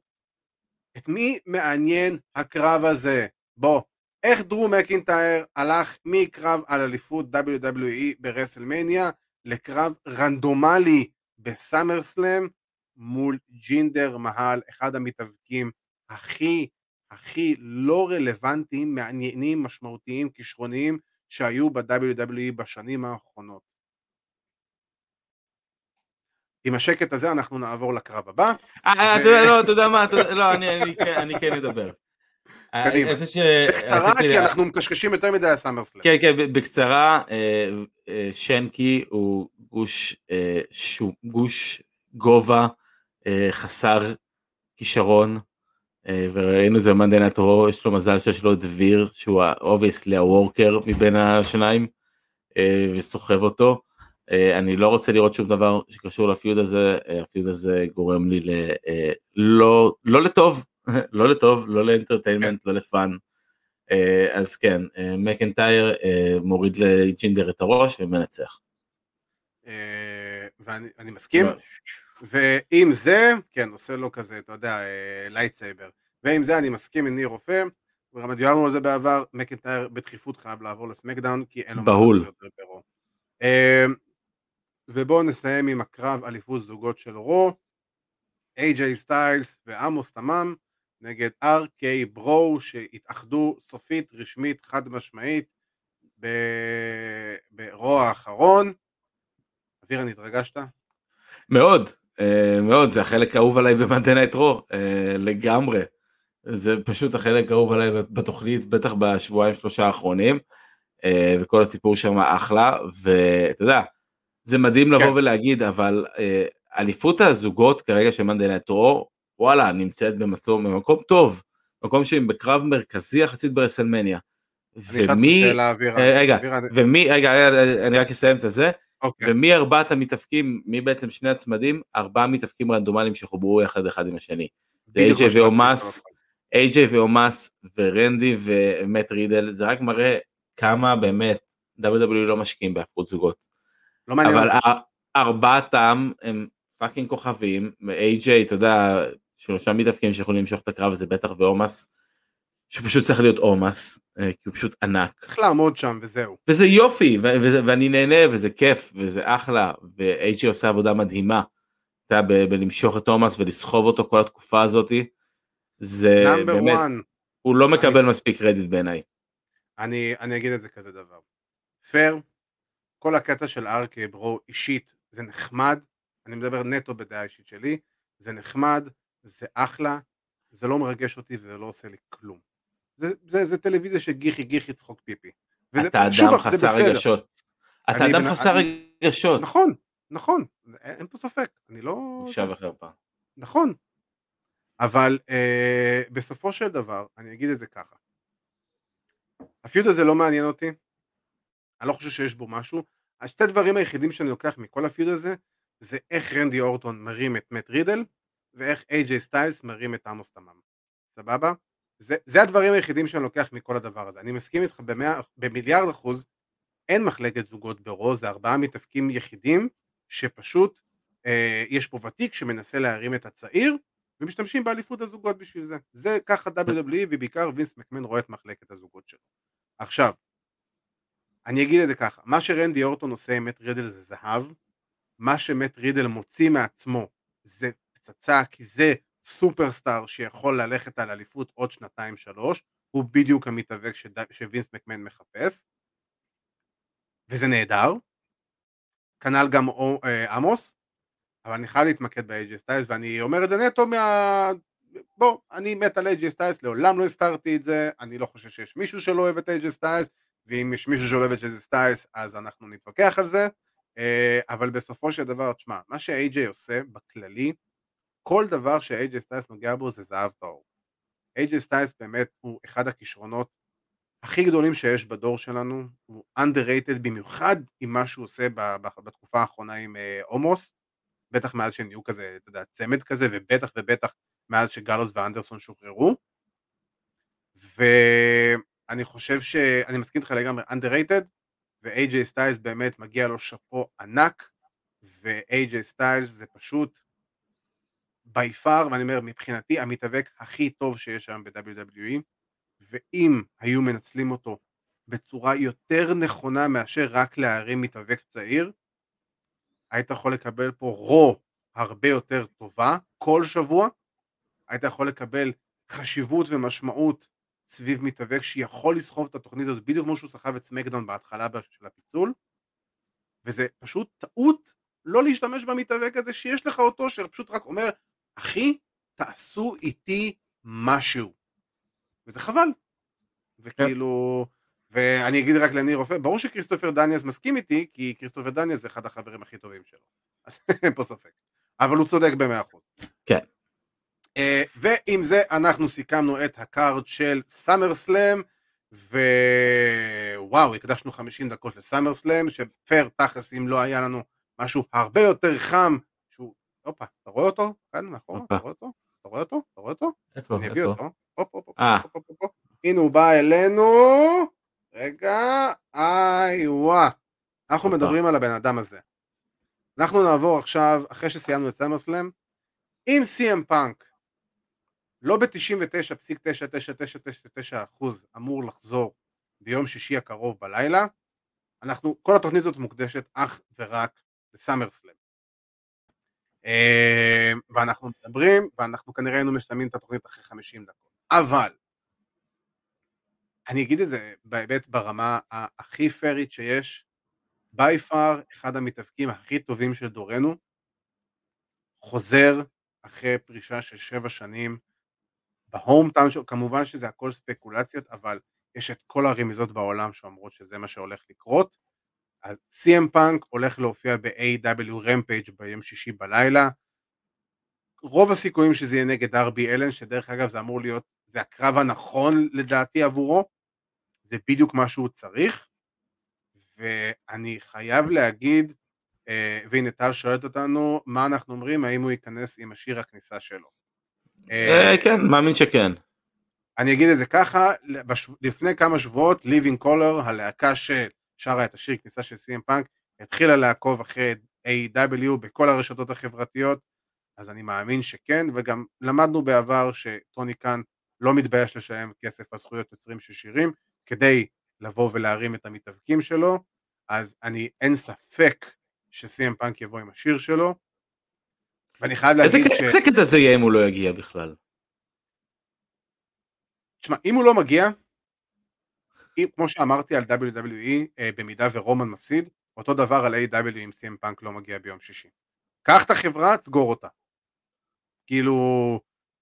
את מי מעניין הקרב הזה? בוא, איך דרו מקינטייר הלך מקרב על אליפות WWE ברסלמניה לקרב רנדומלי בסאמר סלאם מול ג'ינדר מהל, אחד המתאבקים הכי הכי לא רלוונטיים, מעניינים, משמעותיים, כישרוניים שהיו ב-WWE בשנים האחרונות. עם השקט הזה אנחנו נעבור לקרב הבא. אה, אה, אתה יודע, לא, אתה יודע מה, לא, כן- אני כן אדבר. קדימה. ש- בקצרה, כי לה- אנחנו מקשקשים יותר מדי על סאמרסלאם. כן, כן, בקצרה, אה, אה, שנקי הוא גוש, אה, גוש גובה חסר כישרון, וראינו את זה ב Monday Night Raw, יש לו מזל שיש לו את דביר, שהוא obviously ה worker מבין השניים, וסוחב אותו. אני לא רוצה לראות שום דבר שקשור ל feud הזה, ה feud הזה גורם לי ל... לא, לא לטוב, לא לטוב, לא ל entertainment, לא ל fun. אה, אז כן, אה, מקנטייר אה, מוריד לג'ינדר את הראש ומנצח. ואני אני מסכים. ועם זה, כן, עושה לו כזה, אתה יודע, lightsaber. ועם זה אני מסכים עם ניר רופא, וגם דיברנו על זה בעבר, מקנטייר בדחיפות חייב לעבור לסמאקדאון, כי אין לו מה בכלל לעשות יותר. אה, ובואו נסיים עם הקרב אליפות זוגות של רו, איי-ג'יי סטיילס ועמוס תמם נגד RK-Bro שהתאחדו סופית, רשמית, חד משמעית ב- ברו האחרון. אבירן, התרגשת? מאוד, אה, מאוד, זה החלק האהוב עליי ב Monday Night Raw, אה, לגמרי. זה פשוט החלק האהוב עליי בתוכנית, בטח בשבועיים שלושה האחרונים, אה, וכל הסיפור שם אחלה, ואתה יודע, זה מדהים לבוא כן. ולהגיד, אבל אליפות הזוגות כרגע של Night Raw, וואלה, נמצאת במסלול, במקום טוב, מקום שהיא בקרב מרכזי יחסית ברסלמניה. אותך ומי. אה, רגע, ומי, רגע, רגע, אני רק אסיים את הזה, אוקיי. ומי ארבעת המתאבקים, מי בעצם שני הצמדים, ארבעה מתאבקים רנדומליים שחוברו אחד אחד עם השני. זה שבאתי ואומאס. איי-ג'יי ואומאס ורנדי ומט רידל, זה רק מראה כמה באמת WWE לא משקיעים בהיאבקות זוגות. לא מעניין אבל ארבעתם הם fucking כוכבים, איי-ג'יי, אתה יודע, שלושה מתאפקים שיכולים למשוך את הקרב הזה בטח ואומאס, שפשוט צריך להיות אומאס, אה, כי הוא פשוט ענק. צריך לעמוד שם וזהו. וזה יופי, וזה- ואני נהנה, וזה כיף, וזה אחלה, ו-HG עושה עבודה מדהימה, אתה בלמשוך את תומאס ולסחוב אותו כל התקופה הזאתי, זה אה, באמת, 1, הוא לא מקבל מספיק קרדיט בעיניי. אני אני אגיד את זה כזה דבר. פייר, כל הקטע של ארק ברו אישית זה נחמד, אני מדבר נטו בדעה אישית שלי, זה נחמד, זה אחלה, זה לא מרגש אותי וזה לא עושה לי כלום. זה, זה, זה טלוויזיה של גיחי גיחי צחוק פיפי. וזה- אתה שוב, אדם חסר. רגשות. אתה אדם בן- חסר אני- רגשות. נכון, נכון, אין, אין פה ספק, אני לא... בושה וחרפה. נכון. אבל אה, בסופו של דבר, אני אגיד את זה ככה. הפיוד הזה לא מעניין אותי, אני לא חושב שיש בו משהו. השתי דברים היחידים שאני לוקח מכל הפיוד הזה, זה איך רנדי אורטון מרים את מאט רידל, ואיך איי-ג'יי סטיילס מרים את עמוס תמם. סבבה? זה, זה הדברים היחידים שאני לוקח מכל הדבר הזה. אני מסכים איתך במאה, במיליארד אחוז, אין מחלקת זוגות ברו, זה ארבעה מתאפקים יחידים, שפשוט אה, יש פה ותיק שמנסה להרים את הצעיר, ומשתמשים באליפות הזוגות בשביל זה. זה ככה WWE ובעיקר וינס מקמן רואה את מחלקת הזוגות שלו. עכשיו, אני אגיד את זה ככה, מה שרנדי אורטון עושה עם מת רידל זה זהב, מה שמט רידל מוציא מעצמו זה פצצה, כי זה סופרסטאר שיכול ללכת על אליפות עוד שנתיים שלוש, הוא בדיוק המתאבק שד... שווינס מקמן מחפש, וזה נהדר, כנ"ל גם או, אה, עמוס, אבל אני חייב להתמקד ב-AJ סטיילס ואני אומר את זה נטו מה... בוא, אני מת על AJ סטיילס, לעולם לא הסתרתי את זה, אני לא חושב שיש מישהו שלא אוהב את AJ סטיילס, ואם יש מישהו שאוהב את AJ סטיילס אז אנחנו נתווכח על זה, אה, אבל בסופו של דבר, תשמע, מה ש-AJ עושה בכללי, כל דבר ש-AJ סטיילס נוגע בו זה זהב טהור. AJ סטיילס באמת הוא אחד הכישרונות הכי גדולים שיש בדור שלנו, הוא underrated במיוחד עם מה שהוא עושה בתקופה האחרונה עם אה, אומאס, בטח מאז שהם נהיו כזה, אתה יודע, צמד כזה, ובטח ובטח מאז שגלוס ואנדרסון שוחררו. ואני חושב ש... אני מסכים איתך לגמרי, underrated, ו-AJ סטיילס באמת מגיע לו שאפו ענק, ו-AJ סטיילס זה פשוט by far, ואני אומר, מבחינתי המתאבק הכי טוב שיש היום ב-WWE, ואם היו מנצלים אותו בצורה יותר נכונה מאשר רק להרים מתאבק צעיר, היית יכול לקבל פה רו הרבה יותר טובה כל שבוע, היית יכול לקבל חשיבות ומשמעות סביב מתאבק שיכול לסחוב את התוכנית הזאת בדיוק כמו שהוא סחב את סמקדאון בהתחלה של הפיצול, וזה פשוט טעות לא להשתמש במתאבק הזה שיש לך אותו, שפשוט רק אומר, אחי, תעשו איתי משהו. וזה חבל. וכאילו, ואני אגיד רק לניר רופא, ברור שכריסטופר דניאלס מסכים איתי, כי כריסטופר דניאלס זה אחד החברים הכי טובים שלו. אז אין פה ספק. אבל הוא צודק במאה אחוז. כן. אה, ועם זה אנחנו סיכמנו את ה card של סאמר סלאם, ווואו, הקדשנו 50 דקות לסאמר סלאם, שפייר תכלס אם לא היה לנו משהו הרבה יותר חם, הופה, אתה רואה אותו? כאן מאחורה, אתה רואה אותו? אתה רואה אותו? אתה רואה אותו? איפה? אני אביא? אותו. הופ, הופ, הופ, אה. הופ, הופ, הופ, הופ. הנה הוא בא אלינו. רגע, איי וואה. אנחנו. מדברים על הבן אדם הזה. אנחנו נעבור עכשיו, אחרי שסיימנו את סמרסלאם, אם CM פאנק לא ב-99.9999% אמור לחזור ביום שישי הקרוב בלילה, אנחנו, כל התוכנית הזאת מוקדשת אך ורק לסאמרסלאם. אה, ואנחנו מדברים, ואנחנו כנראה היינו משלמים את התוכנית אחרי 50 דקות. אבל, אני אגיד את זה בהיבט ברמה הכי פיירית שיש, בי פאר אחד המתאבקים הכי טובים של דורנו, חוזר אחרי פרישה של שבע שנים בהום טאון שלו, כמובן שזה הכל ספקולציות, אבל יש את כל הרמיזות בעולם שאומרות שזה מה שהולך לקרות. אז CM פאנק הולך להופיע ב-AW רמפייג' ביום שישי בלילה. רוב הסיכויים שזה יהיה נגד ארבי אלן, שדרך אגב זה אמור להיות, זה הקרב הנכון לדעתי עבורו, זה בדיוק מה שהוא צריך, ואני חייב להגיד, אה, והנה טל שואלת אותנו, מה אנחנו אומרים, האם הוא ייכנס עם השיר הכניסה שלו. אה, אה, כן, מאמין שכן. אני אגיד את זה ככה. לפני כמה שבועות, Living Color, הלהקה ששרה את השיר כניסה של CM פאנק, התחילה לעקוב אחרי A.W. בכל הרשתות החברתיות, אז אני מאמין שכן, וגם למדנו בעבר שטוני קאן לא מתבייש לשלם כסף על זכויות יוצרים של שירים, כדי לבוא ולהרים את המתאבקים שלו, אז אני, אין ספק ש-CM פאנק יבוא עם השיר שלו, ואני חייב איזה להגיד קטע- ש... איזה קטע זה יהיה אם הוא לא יגיע בכלל? תשמע, אם הוא לא מגיע, כמו שאמרתי על WWE, אה, במידה ורומן מפסיד, אותו דבר על A.W. אם סים פאנק לא מגיע ביום שישי. קח את החברה, סגור אותה. כאילו,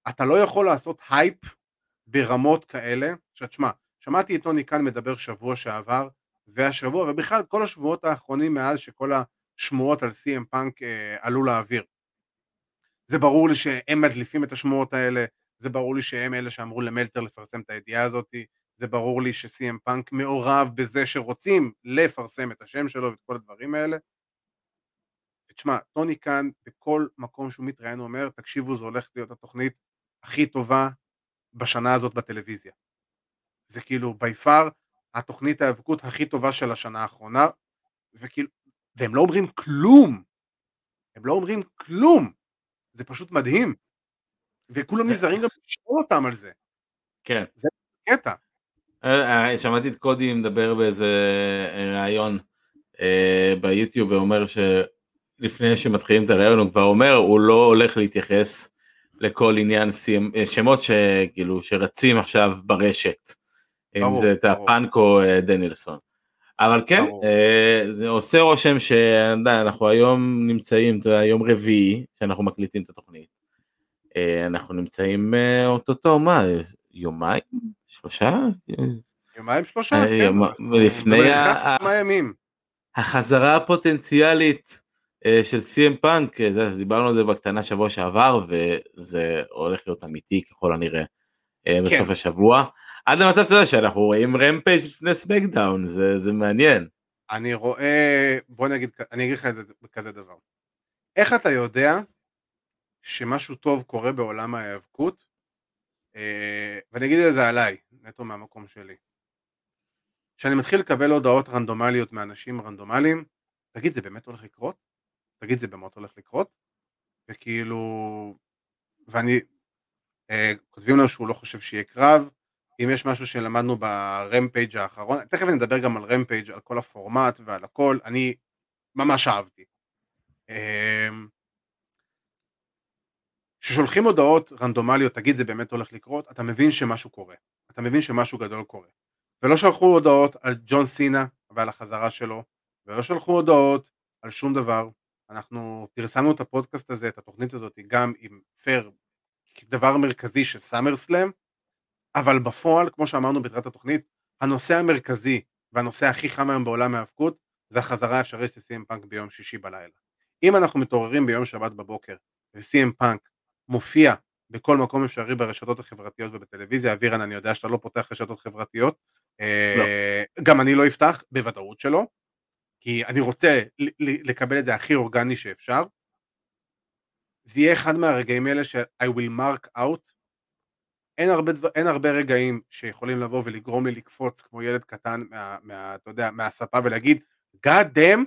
אתה לא יכול לעשות הייפ ברמות כאלה, שתשמע, שמעתי את טוני קאן מדבר שבוע שעבר, והשבוע, ובכלל כל השבועות האחרונים מאז שכל השמועות על CM פאנק אה, עלו לאוויר. זה ברור לי שהם מדליפים את השמועות האלה, זה ברור לי שהם אלה שאמרו למלצר לפרסם את הידיעה הזאת, זה ברור לי ש-CM פאנק מעורב בזה שרוצים לפרסם את השם שלו ואת כל הדברים האלה. ותשמע, טוני כאן בכל מקום שהוא מתראיין הוא אומר, תקשיבו זו הולכת להיות התוכנית הכי טובה בשנה הזאת בטלוויזיה. זה כאילו בי פאר התוכנית ההיאבקות הכי טובה של השנה האחרונה, וכאילו, והם לא אומרים כלום, הם לא אומרים כלום, זה פשוט מדהים, וכולם נזהרים גם לשאול אותם על זה, כן. קטע. אה, אה, שמעתי את קודי מדבר באיזה אה, ראיון ביוטיוב ואומר שלפני שמתחילים את הראיון הוא כבר אומר הוא לא הולך להתייחס לכל עניין שמות שכאילו שרצים עכשיו ברשת. אם ברור, זה את. הפאנק או דנילסון. אבל כן, ברור. זה עושה רושם שאנחנו היום נמצאים, אתה יודע, יום רביעי שאנחנו מקליטים את התוכנית. אנחנו נמצאים אוטוטו, מה, יומיים? שלושה? יומיים שלושה, אה, כן, ימים. החזרה הפוטנציאלית אה, של CM פאנק, אה, דיברנו על זה בקטנה שבוע שעבר וזה הולך להיות אמיתי ככל הנראה אה, בסוף השבוע. עד למצב אתה יודע שאנחנו רואים רמפייג' לפני סמקדאון, זה, זה מעניין. אני רואה, בוא נגיד, אני אגיד לך את זה בכזה דבר. איך אתה יודע שמשהו טוב קורה בעולם ההיאבקות? אה, ואני אגיד את זה עליי, נטו מהמקום שלי. כשאני מתחיל לקבל הודעות רנדומליות מאנשים רנדומליים, תגיד, זה באמת הולך לקרות? תגיד, זה באמת הולך לקרות? וכאילו, ואני, אה, כותבים לנו שהוא לא חושב שיהיה קרב, אם יש משהו שלמדנו ברמפייג' האחרון, תכף נדבר גם על רמפייג', על כל הפורמט ועל הכל, אני ממש אהבתי. כששולחים הודעות רנדומליות, תגיד זה באמת הולך לקרות, אתה מבין שמשהו קורה, אתה מבין שמשהו גדול קורה. ולא שלחו הודעות על ג'ון סינה ועל החזרה שלו, ולא שלחו הודעות על שום דבר, אנחנו פרסמנו את הפודקאסט הזה, את התוכנית הזאת, גם עם פייר, כדבר מרכזי של סאמר סלאם, אבל בפועל, כמו שאמרנו בתחילת התוכנית, הנושא המרכזי והנושא הכי חם היום בעולם ההאבקות, זה החזרה האפשרית של סי.אם פאנק ביום שישי בלילה. אם אנחנו מתעוררים ביום שבת בבוקר, וסי.אם פאנק מופיע בכל מקום אפשרי ברשתות החברתיות ובטלוויזיה, אבירן, אני יודע שאתה לא פותח רשתות חברתיות, לא. אה, גם אני לא אפתח, בוודאות שלא, כי אני רוצה לקבל את זה הכי אורגני שאפשר. זה יהיה אחד מהרגעים האלה ש- I will mark out. אין הרבה, דבר, אין הרבה רגעים שיכולים לבוא ולגרום לי לקפוץ כמו ילד קטן מה, מה, אתה יודע, מהספה ולהגיד God damn,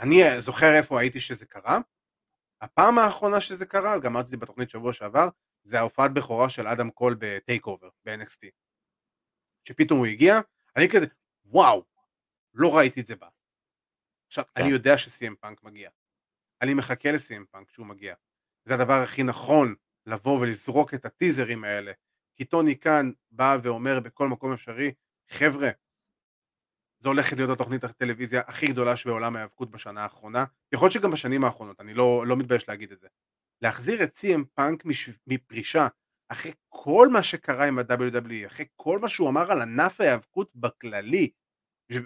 אני זוכר איפה הייתי שזה קרה. הפעם האחרונה שזה קרה, גם אמרתי את זה בתוכנית שבוע שעבר, זה ההופעת בכורה של אדם קול בטייק אובר, ב-NXT. שפתאום הוא הגיע, אני כזה, וואו, לא ראיתי את זה בא. עכשיו, כן. אני יודע שסי.אם פאנק מגיע. אני מחכה לסי.אם פאנק כשהוא מגיע. זה הדבר הכי נכון לבוא ולזרוק את הטיזרים האלה. כי טוני כאן בא ואומר בכל מקום אפשרי, חבר'ה, זו הולכת להיות התוכנית הטלוויזיה הכי גדולה שבעולם ההיאבקות בשנה האחרונה. יכול להיות שגם בשנים האחרונות, אני לא, לא מתבייש להגיד את זה. להחזיר את סי.אם פאנק מש... מפרישה, אחרי כל מה שקרה עם ה-WWE, אחרי כל מה שהוא אמר על ענף ההיאבקות בכללי,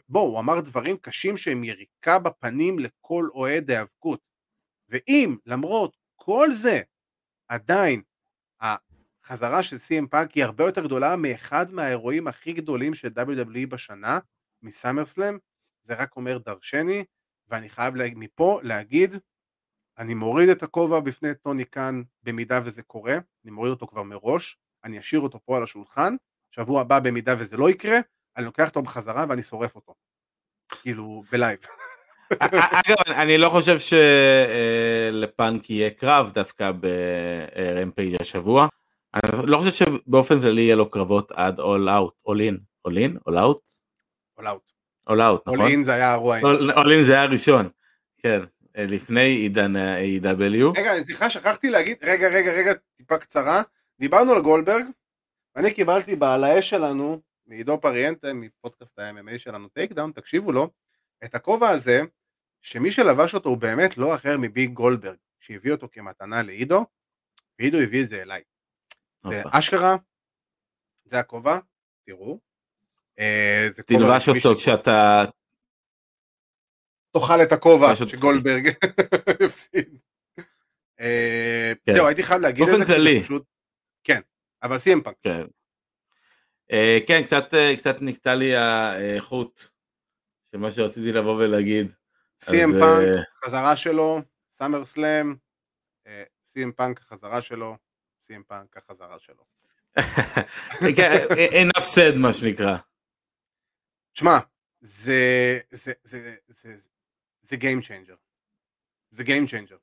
בואו, הוא אמר דברים קשים שהם יריקה בפנים לכל אוהד היאבקות. ואם למרות כל זה, עדיין החזרה של סי.אם פאנק היא הרבה יותר גדולה מאחד מהאירועים הכי גדולים של WWE בשנה, מסאמרסלאם, זה רק אומר דרשני, ואני חייב לה... מפה להגיד, אני מוריד את הכובע בפני טוני קאן במידה וזה קורה, אני מוריד אותו כבר מראש, אני אשאיר אותו פה על השולחן, שבוע הבא במידה וזה לא יקרה, אני לוקח אותו בחזרה ואני שורף אותו. כאילו, ב live. אגב, אני לא חושב שלפאנק יהיה קרב דווקא ברמפייג' השבוע. אני לא חושב שבאופן כללי יהיה לו קרבות עד all out, all in, all in, all out? All out. all out, נכון? all in זה היה האירוע. all in זה היה הראשון, כן, לפני עידן ה-AW. רגע, סליחה, שכחתי להגיד, רגע, רגע, רגע, טיפה קצרה. דיברנו על גולדברג, ואני קיבלתי בעל האש שלנו, מעידו פריאנטה, מפודקאסט ה-MMA שלנו, טייק דאון, תקשיבו לו, את הכובע הזה, שמי שלבש אותו הוא באמת לא אחר מביג גולדברג, שהביא אותו כמתנה לעידו, ועידו הביא את זה אליי. ואשכרה, זה הכובע, תראו. אה, תלבש אותו כשאתה... תאכל את הכובע שגולדברג הפסיד. אה, כן. זהו, הייתי חייב להגיד את באופן זה, זה כללי. כן, אבל סי.אם פאנק. כן. אה, כן, קצת, נקטע לי החוט של מה שרציתי לבוא ולהגיד. סי.אם אז, פאנק, אה, חזרה שלו, סאמר סלאם, סי.אם פאנק, החזרה שלו, סי.אם פאנק, החזרה שלו. כן, enough said מה שנקרא. תשמע, זה, זה, זה, זה, זה game changer. זה game changer.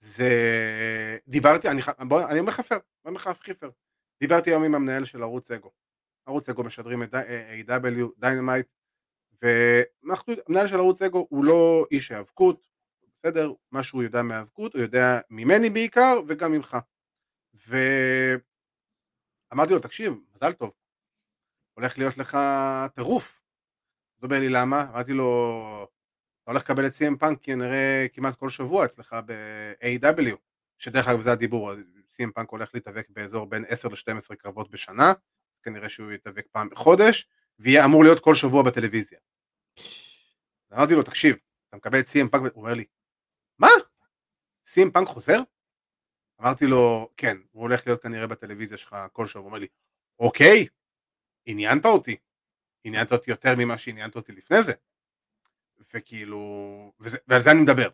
זה... דיברתי, אני, בוא, אני אומר לך פייר, אני אומר לך חי פר. דיברתי היום עם המנהל של ערוץ אגו. ערוץ אגו משדרים את AEW דיינמייט, והמנהל של ערוץ אגו הוא לא איש היאבקות, בסדר? מה שהוא יודע מהיאבקות, הוא יודע ממני בעיקר, וגם ממך. ואמרתי לו, תקשיב, מזל טוב, הולך להיות לך טירוף. הוא אומר לי למה? אמרתי לו, אתה הולך לקבל את CM פאנק כנראה כמעט כל שבוע אצלך ב-AEW, שדרך אגב זה הדיבור, CM פאנק הולך להתאבק באזור בין 10 ל-12 קרבות בשנה, כנראה שהוא יתאבק פעם בחודש, ויהיה אמור להיות כל שבוע בטלוויזיה. אמרתי לו, תקשיב, אתה מקבל את CM פאנק, הוא אומר לי, מה? CM פאנק חוזר? אמרתי לו, כן, הוא הולך להיות כנראה בטלוויזיה שלך כל שבוע, הוא אומר לי, אוקיי, עניינת אותי, עניינת אותי יותר ממה שעניינת אותי לפני זה. וכאילו, וזה, ועל זה אני מדבר.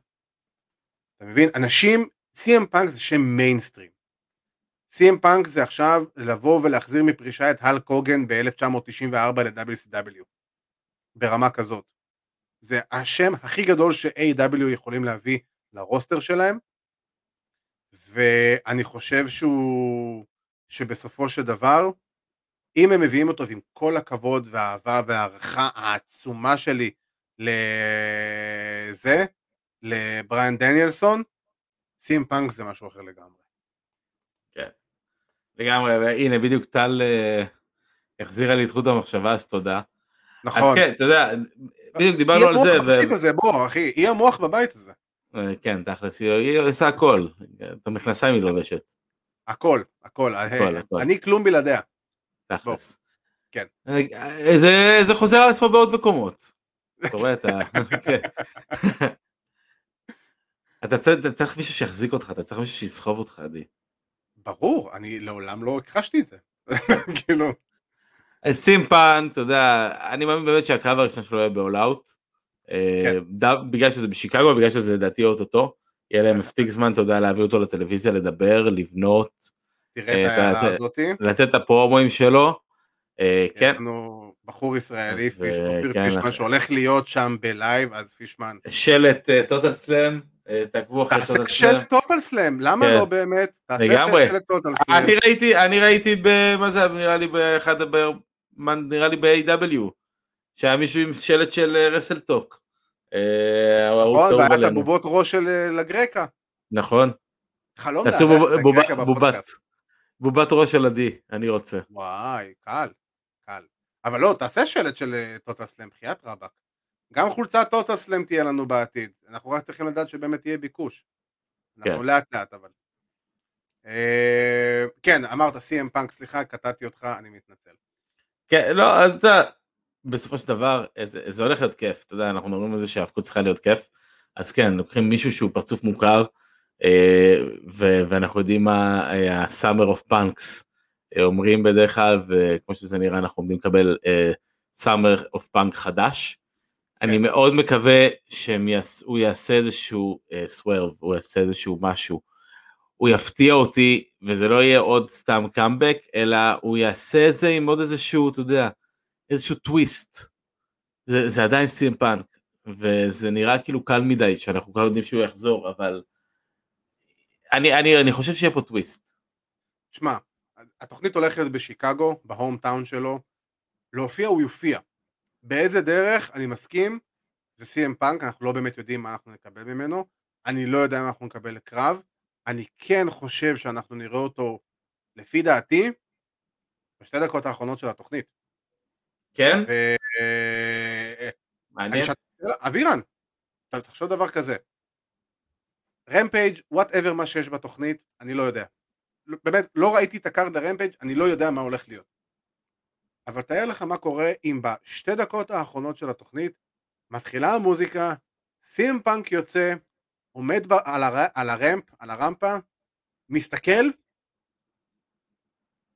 אתה מבין? אנשים, CM פאנק זה שם מיינסטרים. CM פאנק זה עכשיו לבוא ולהחזיר מפרישה את האלק הוגאן ב-1994 ל-WCW. ברמה כזאת. זה השם הכי גדול ש-AEW יכולים להביא לרוסטר שלהם, ואני חושב שהוא, שבסופו של דבר, אם הם מביאים אותו ועם כל הכבוד והאהבה וההערכה העצומה שלי לזה, לבריאן דניאלסון, סים פאנק זה משהו אחר לגמרי. לגמרי, והנה בדיוק טל אה, החזירה לי את חוט המחשבה, אז תודה. נכון. אז כן, אתה יודע, בדיוק היא דיברנו על המוח זה, בבית הזה, בוא אחי, היא המוח בבית הזה. אה, כן, תכלס, היא היא עושה הכל. את המכנסיים היא לובשת. הכל, הכל, הכל. אני כלום בלעדיה. תכלס. כן. אה, זה, זה חוזר על עצמו בעוד מקומות. אתה רואה את ה... כן. אתה צריך, אתה צריך מישהו שיחזיק אותך, אתה צריך מישהו שיסחוב אותך, עדי. ברור, אני לעולם לא הכחשתי את זה. כאילו, סימפן, אתה יודע, אני מאמין באמת שהקרב הראשון שלו out. אה, כן. בגלל שזה בשיקגו, בגלל שזה לדעתי אוטוטו. יהיה להם מספיק זמן, אתה יודע, להביא אותו לטלוויזיה, לדבר, לבנות, תראה אה, את ההערה הזאתי. לתת את הפרומואים שלו. אה, יש כן, לנו בחור ישראלי, אז, פיש- אה, אופיר כן, פישמן, אנחנו- שהולך להיות שם בלייב, אז פישמן. שלט טוטל סלאם, תעקבו אחרי תעשה טוטל סלאם. שלט טוטל סלאם, למה כן. לא באמת? תעשה לגמרי. שלט טוטל סלאם. אני ראיתי, אני ראיתי ב... מה זה, נראה לי באחד, נראה לי ב-AW, שהיה מישהו עם שלט של רסלטוק. אה, הערוץ נכון, והיה את. הבובות ראש של לגרקה. נכון. חלום בובה- לגרקה בובת, בפודקאסט. בובת ראש של עדי, אני רוצה. וואי, קל, קל. אבל לא, תעשה שלט של אה, טוטל סלאם, בחייאת רבאק. גם חולצת טוטל סלאם תהיה לנו בעתיד. אנחנו רק צריכים לדעת שבאמת יהיה ביקוש. אנחנו כן. לאט לאט אבל. אה, כן, אמרת CM פאנק, סליחה, קטעתי אותך, אני מתנצל. כן, לא, אז אתה, בסופו של דבר, אה, זה, הולך להיות כיף, אתה יודע, אנחנו מדברים על זה שהאבקות צריכה להיות כיף, אז כן, לוקחים מישהו שהוא פרצוף מוכר, אה, ו- ואנחנו יודעים מה אה, ה-Summer of Punks אה, אומרים בדרך כלל, וכמו שזה נראה, אנחנו עומדים לקבל אה, Summer of Punk חדש. אני כן. מאוד מקווה שהוא יעשה איזשהו אה, swerve, הוא יעשה איזשהו משהו. הוא יפתיע אותי, וזה לא יהיה עוד סתם קאמבק, אלא הוא יעשה את זה עם עוד איזשהו, אתה יודע, איזשהו טוויסט. זה, זה עדיין סי.אם פאנק, וזה נראה כאילו קל מדי, שאנחנו כבר יודעים שהוא יחזור, אבל אני, אני, אני חושב שיהיה פה טוויסט. שמע, התוכנית הולכת בשיקגו, ב home town שלו. להופיע הוא יופיע. באיזה דרך, אני מסכים, זה CM פאנק, אנחנו לא באמת יודעים מה אנחנו נקבל ממנו. אני לא יודע אם אנחנו נקבל קרב. אני כן חושב שאנחנו נראה אותו, לפי דעתי, בשתי דקות האחרונות של התוכנית. כן? ו... אה, מעניין. אני שאלתי, אבירן, תחשוב דבר כזה. רמפייג', whatever מה שיש בתוכנית, אני לא יודע. באמת, לא ראיתי את ה card הרמפייג', אני לא יודע מה הולך להיות. אבל תאר לך מה קורה אם בשתי דקות האחרונות של התוכנית מתחילה המוזיקה, סים פאנק יוצא, עומד ב- על, הר... על הרמפ, על הרמפה, מסתכל,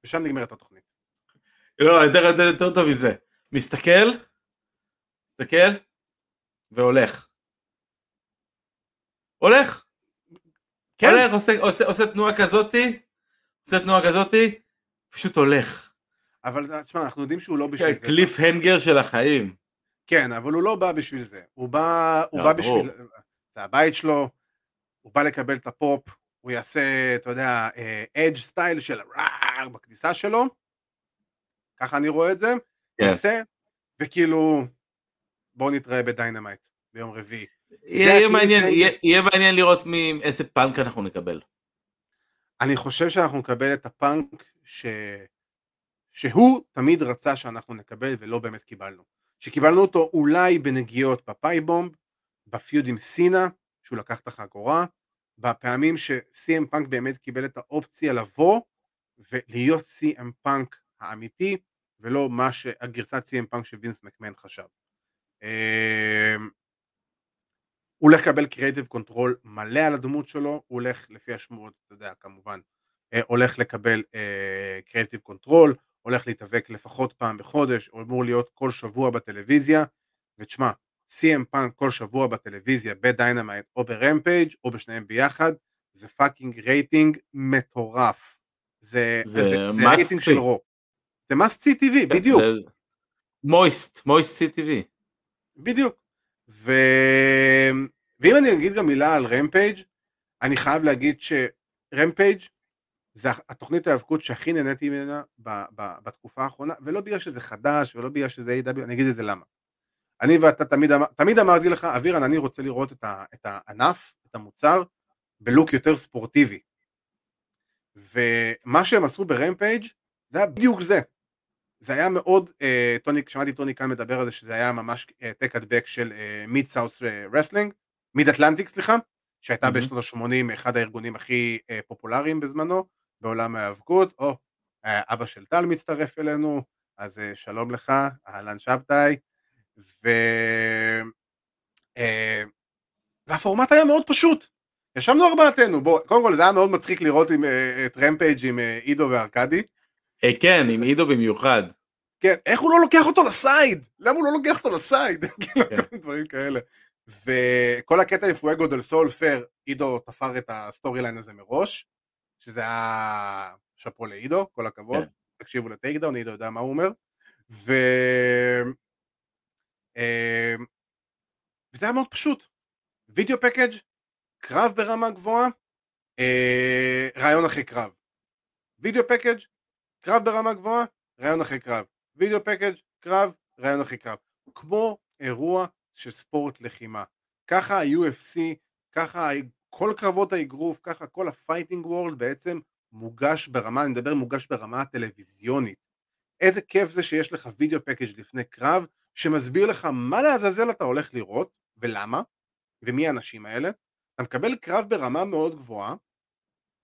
ושם נגמרת התוכנית. לא, יותר, יותר, יותר טוב מזה. מסתכל, מסתכל, והולך. הולך. כן. הולך, עושה, עושה, עושה תנועה כזאתי, עושה תנועה כזאתי, פשוט הולך. אבל תשמע, אנחנו יודעים שהוא לא בשביל זה. cliffhanger של החיים. כן, אבל הוא לא בא בשביל זה. הוא בא, הוא לא, בא. בשביל... זה הבית שלו, הוא בא לקבל את הפופ, הוא יעשה, אתה יודע, אדג' style של רער בכניסה שלו, ככה אני רואה את זה, כן. יעשה, וכאילו, בואו נתראה בדיינמייט ביום רביעי. יהיה מעניין, hanger. יהיה- יהיה מעניין לראות מי- איזה פאנק אנחנו נקבל. אני חושב שאנחנו נקבל את הפאנק ש... שהוא תמיד רצה שאנחנו נקבל ולא באמת קיבלנו. שקיבלנו אותו אולי בנגיעות ב pipe bomb, ב feud עם סינה, שהוא לקח את החגורה, בפעמים ש-CM פאנק באמת קיבל את האופציה לבוא ולהיות CM פאנק האמיתי, ולא מה שהגרסת CM פאנק שווינס מקמן חשב. הוא הולך לקבל creative control מלא על הדמות שלו, הוא הולך לפי השמועות, אתה יודע, כמובן, אה, הולך לקבל creative control, הולך להתאבק לפחות פעם בחודש, הוא אמור להיות כל שבוע בטלוויזיה, ותשמע, CM פאנק כל שבוע בטלוויזיה, בדיינמייט או ברמפייג' או בשניהם ביחד, זה fucking רייטינג מטורף. זה, זה זה, זה must רייטינג. של רו. זה must see TV, בדיוק. זה- מויסט, מויסט CTV. בדיוק. ו... ואם אני אגיד גם מילה על רמפייג', אני חייב להגיד שרמפייג' זה התוכנית ההיאבקות שהכי נהניתי ממנה ב- ב- בתקופה האחרונה, ולא בגלל שזה חדש ולא בגלל שזה A.W, אני אגיד את זה למה. אני ואתה תמיד, אמר, תמיד אמרתי לך, אבירן, אני רוצה לראות את, ה, את הענף, את המוצר, בלוק יותר ספורטיבי. ומה שהם עשו ברמפייג' זה היה בדיוק זה. זה היה מאוד, אה, טוני, שמעתי טוני כאן מדבר על זה שזה היה ממש throwback של Mid-South Wrestling, Mid-Atlantic סליחה, שהייתה Mhm. בשנות ה-80 אחד הארגונים הכי אה, פופולריים בזמנו, בעולם ההיאבקות, או, אה, אבא של טל מצטרף אלינו, אז אה, שלום לך, אהלן שבתאי, ו... אה, והפורמט היה מאוד פשוט. ישבנו ארבעתנו, בוא, קודם כל זה היה מאוד מצחיק לראות עם, אה, את Rampage עם אה, עידו וארקדי. אה, כן, עם עידו במיוחד. כן, איך הוא לא לוקח אותו ל side? למה הוא לא לוקח אותו ל side? כאילו, כן. דברים כאלה. וכל הקטע עם פואגו דל סול פייר, עידו תפר את ה storyline הזה מראש, שזה היה שאפו לעידו, כל הכבוד. כן. תקשיבו ל Takedown, עידו יודע מה הוא אומר. ו... אה, וזה היה מאוד פשוט. video package, קרב ברמה גבוהה, אה, ריאיון אחרי קרב. video package, קרב ברמה גבוהה, ריאיון אחרי קרב. video package, קרב, ריאיון אחרי קרב. כמו אירוע של ספורט לחימה. ככה ה-UFC, ככה כל קרבות האגרוף, ככה כל ה fighting world בעצם מוגש ברמה, אני מדבר מוגש ברמה הטלוויזיונית. איזה כיף זה שיש לך video package לפני קרב, שמסביר לך מה לעזאזל אתה הולך לראות, ולמה, ומי האנשים האלה. אתה מקבל קרב ברמה מאוד גבוהה,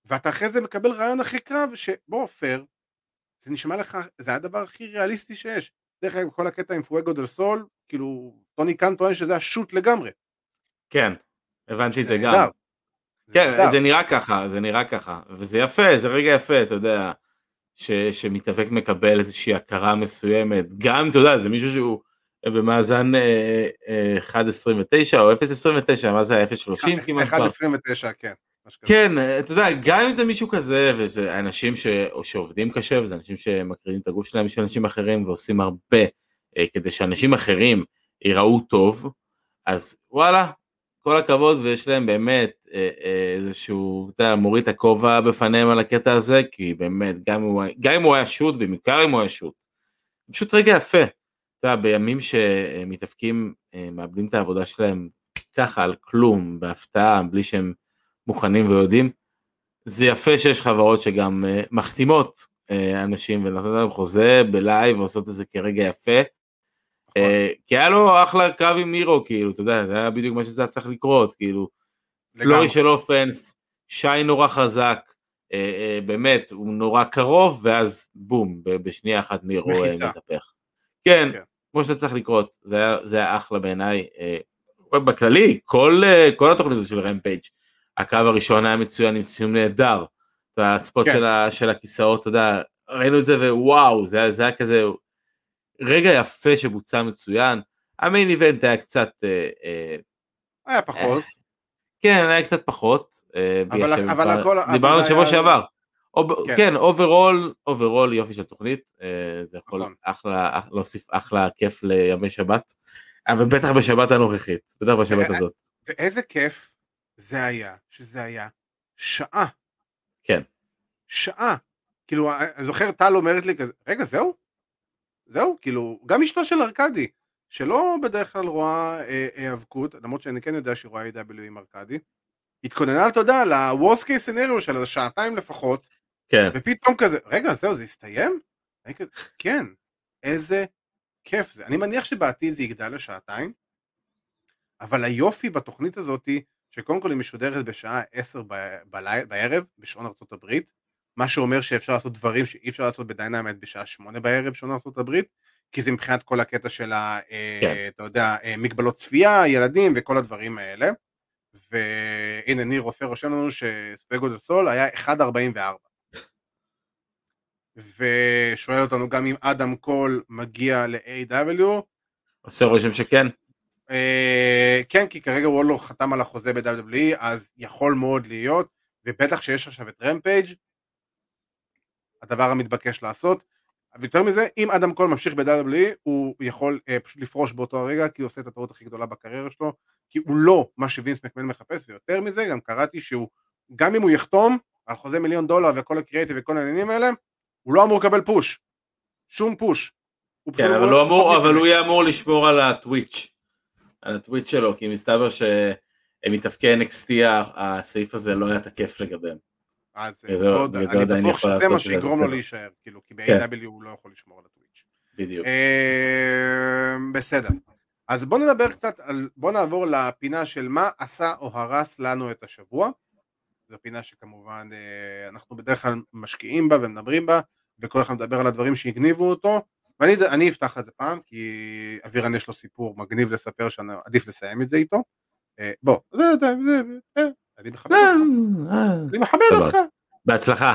ואתה אחרי זה מקבל רעיון אחרי קרב, שבוא פייר, זה נשמע לך, זה הדבר הכי ריאליסטי שיש. דרך אגב, כל הקטע עם פואגו דל סול, כאילו, טוני קאן טוען שזה השוט לגמרי. כן, הבנתי את זה גם. זה כן, נהדר. זה נראה ככה, זה נראה ככה, וזה יפה, זה רגע יפה, אתה יודע, ש, שמתאבק מקבל איזושהי הכרה מסוימת, גם, אתה יודע, זה מישהו שהוא במאזן אה, אה, 1.29 או 0.29, מה זה היה 0.30 כמעט כבר. 1.29, כן. כן, אתה יודע, גם אם זה מישהו כזה, וזה אנשים ש... שעובדים קשה, וזה אנשים שמקרינים את הגוף שלהם בשביל אנשים אחרים, ועושים הרבה אה, כדי שאנשים אחרים ייראו טוב, אז וואלה, כל הכבוד, ויש להם באמת אה, אה, איזשהו, אתה יודע, מוריד את הכובע בפניהם על הקטע הזה, כי באמת, גם, הוא, גם אם הוא היה שוט, בעיקר אם הוא היה שוט, פשוט רגע יפה. אתה יודע, בימים שמתאפקים, אה, מאבדים את העבודה שלהם ככה על כלום, בהפתעה, בלי שהם מוכנים ויודעים. זה יפה שיש חברות שגם uh, מחתימות uh, אנשים ונותנות להם חוזה בלייב ועושות את זה כרגע יפה. Uh, כי היה לו אחלה קרב עם מירו כאילו אתה יודע זה היה בדיוק מה שזה היה צריך לקרות כאילו. פלורי של אופנס שי נורא חזק uh, uh, באמת הוא נורא קרוב ואז בום בשנייה אחת מירו. מתהפך. כן, כן. כמו שזה צריך לקרות זה היה, זה היה אחלה בעיניי. בכללי כל, כל התוכנית הזו של רמפייג' הקרב הראשון היה מצוין עם סיום נהדר. והספוט כן. של, ה, של הכיסאות, אתה יודע, ראינו את זה ווואו, זה, זה היה כזה רגע יפה שבוצע מצוין. המיין איבנט היה קצת, אה, אה, היה פחות. כן, היה קצת פחות. אה, אבל- אבל שדיבר- הכל- אבל דיברנו שבוע היה- שעבר. כן. כן, overall, overall יופי של תוכנית, אה, זה יכול נכון. אחלה, אח- להוסיף אחלה כיף לימי שבת, אבל בטח בשבת הנוכחית, בטח בשבת אה, הזאת. ואיזה כיף זה היה, שזה היה שעה. כן. שעה. כאילו, אני זוכר טל אומרת לי כזה, רגע, זהו? זהו? כאילו, גם אשתו של ארקדי, שלא בדרך כלל רואה אה, היאבקות, למרות שאני כן יודע שהיא רואה AEW עם ארקדי, התכוננה, אתה יודע, ל-Worst case scenario של שעתיים לפחות, כן, ופתאום כזה, רגע, זהו, זה הסתיים? כזה, כן, איזה כיף זה. אני מניח שבעתיד זה יגדל לשעתיים, אבל היופי בתוכנית הזאתי, שקודם כל היא משודרת בשעה 10 ב- בלי- בערב, בשעון ארצות הברית, מה שאומר שאפשר לעשות דברים שאי אפשר לעשות בדיינמט בשעה 8 בערב, שעון ארצות הברית, כי זה מבחינת כל הקטע של ה... אה, כן. אתה יודע, אה, מגבלות צפייה, ילדים וכל הדברים האלה. והנה ניר רופא רושם לנו שפואגו דל סול היה 1.44. ושואל אותנו גם אם אדם קול מגיע ל-AEW. עושה רושם שכן, כן, כי כרגע הוא עוד לא חתם על החוזה ב-WWE, אז יכול מאוד להיות, ובטח שיש עכשיו את Rampage, הדבר המתבקש לעשות. ויותר מזה, אם אדם קול ממשיך ב-WWE, הוא יכול אה, פשוט לפרוש באותו הרגע, כי הוא עושה את הטעות הכי גדולה בקריירה שלו, כי הוא לא מה שווינס מקמן מחפש, ויותר מזה, גם קראתי שהוא, גם אם הוא יחתום על חוזה מיליון דולר וכל הקריאיטיב וכל העניינים האלה, הוא לא אמור לקבל פוש. שום פוש. כן, אבל הוא אמור, אבל הוא. יהיה אמור לשמור על הטוויץ', על הטוויץ' שלו, כי מסתבר שמתאבקי NXT הסעיף הזה לא היה תקף לגביהם. אז לא זה אני בטוח שזה מה שיגרום לו. להישאר, כאילו, כי כן. ב-AW הוא לא יכול לשמור על הטוויץ'. בדיוק. אה, בסדר. אז בוא נדבר קצת על, בוא נעבור לפינה של מה עשה או הרס לנו את השבוע. זו פינה שכמובן אה, אנחנו בדרך כלל משקיעים בה ומדברים בה, וכל אחד מדבר על הדברים שהגניבו אותו, ואני אפתח את זה פעם, כי אבירן יש לו סיפור מגניב לספר שעדיף לסיים את זה איתו. אה, בוא, זה, זה, זה, זה, אני מכבד אותך. אני מכבד אותך. בהצלחה.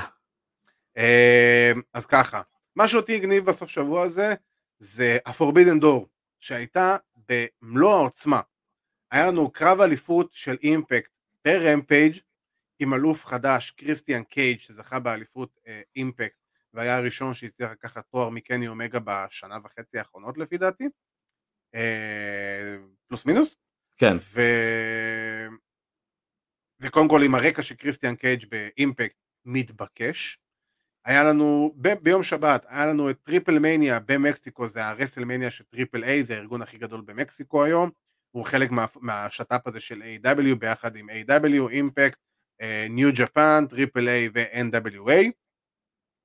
אז ככה, מה שאותי הגניב בסוף שבוע הזה, זה ה-Forbidden Door, שהייתה במלוא העוצמה. היה לנו קרב אליפות של אימפקט ברמפייג' עם אלוף חדש, קריסטיאן קייג', שזכה באליפות אימפקט, והיה הראשון שהצליח לקחת תואר מקני אומגה בשנה וחצי האחרונות לפי דעתי. אה, פלוס מינוס. כן. ו... וקודם כל עם הרקע של קריסטיאן קייג' ב Impact מתבקש. היה לנו, ב- ביום שבת, היה לנו את Triplemania במקסיקו, זה ה WrestleMania של AAA, זה הארגון הכי גדול במקסיקו היום, הוא חלק מה, מהשת"פ הזה של AEW ביחד עם AEW, Impact, New Japan, AAA ו-NWA,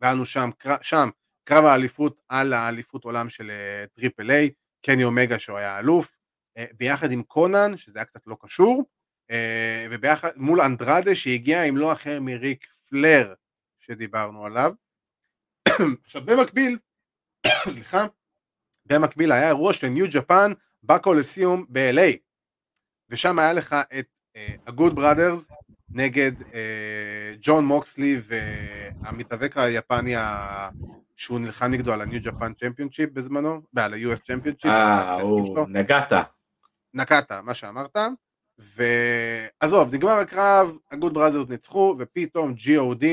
והיה לנו שם, שם קרב האליפות על האליפות עולם של AAA, קני אומגה שהוא היה אלוף, אה, ביחד עם קונן, שזה היה קצת לא קשור, אה, וביחד מול אנדרדה שהגיע עם לא אחר מריק פלייר שדיברנו עליו. עכשיו במקביל, סליחה, במקביל היה אירוע של New Japan בקולסיום ב-LA ושם היה לך את ה Good Brothers נגד ג'ון uh, מוקסלי והמתאבק היפני שהוא נלחם נגדו על ה New Japan championship בזמנו, ועל ה-US championship. אה, הוא נגעת. נקעת, מה שאמרת. ועזוב, נגמר הקרב, ה Good Brothers ניצחו, ופתאום G.O.D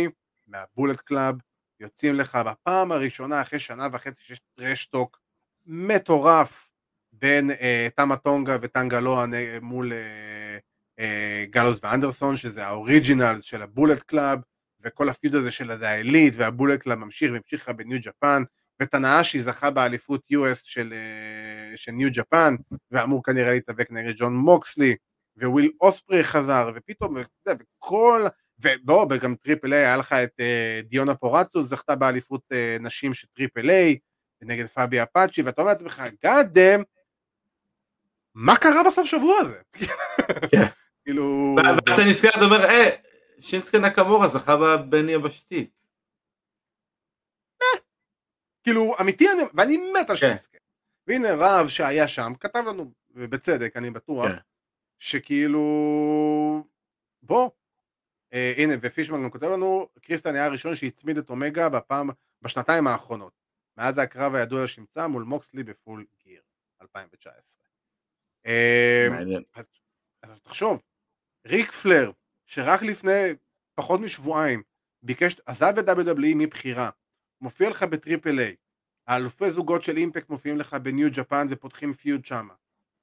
מה Bullet Club יוצאים לך בפעם הראשונה אחרי שנה וחצי שיש trash talk מטורף בין אה, טמה טונגה וטנגה לואה מול אה, אה, גלוס ואנדרסון שזה ה original של ה Bullet Club וכל ה feud הזה של ה Elite וה Bullet Club ממשיך והמשיך לך ב New Japan וטנהאשי זכה באליפות US של, אה, של New Japan ואמור כנראה להתאבק נגד ג'ון מוקסלי וויל אוספרי חזר ופתאום וכל ובוא, וגם AAA, היה לך את uh, דיאונה פוראצו, זכתה באליפות נשים של AAA, נגד פאבי אפאצ'י, ואתה אומר לעצמך, damn, מה קרה בסוף שבוע הזה? כן. כאילו... ואז אתה נזכר, אתה אומר, אה, שינסקי נקמורה זכה בבין יבשתית. כאילו, אמיתי, ואני מת על כן. שינסקי. והנה רב שהיה שם, כתב לנו, ובצדק, אני בטוח, שכאילו, בוא, אה, הנה, ופישמן גם כותב לנו, קריסטן היה הראשון שהצמיד את אומגה בפעם, בשנתיים האחרונות. מאז הקרב הידוע לשמצה מול מוקסלי בפול גיר, 2019. אה, מעניין. אז, אז תחשוב, ריק פלר, שרק לפני פחות משבועיים ביקש, עזב את WWE מבחירה, מופיע לך ב AAA, האלופי זוגות של Impact מופיעים לך ב New Japan ופותחים feud שמה.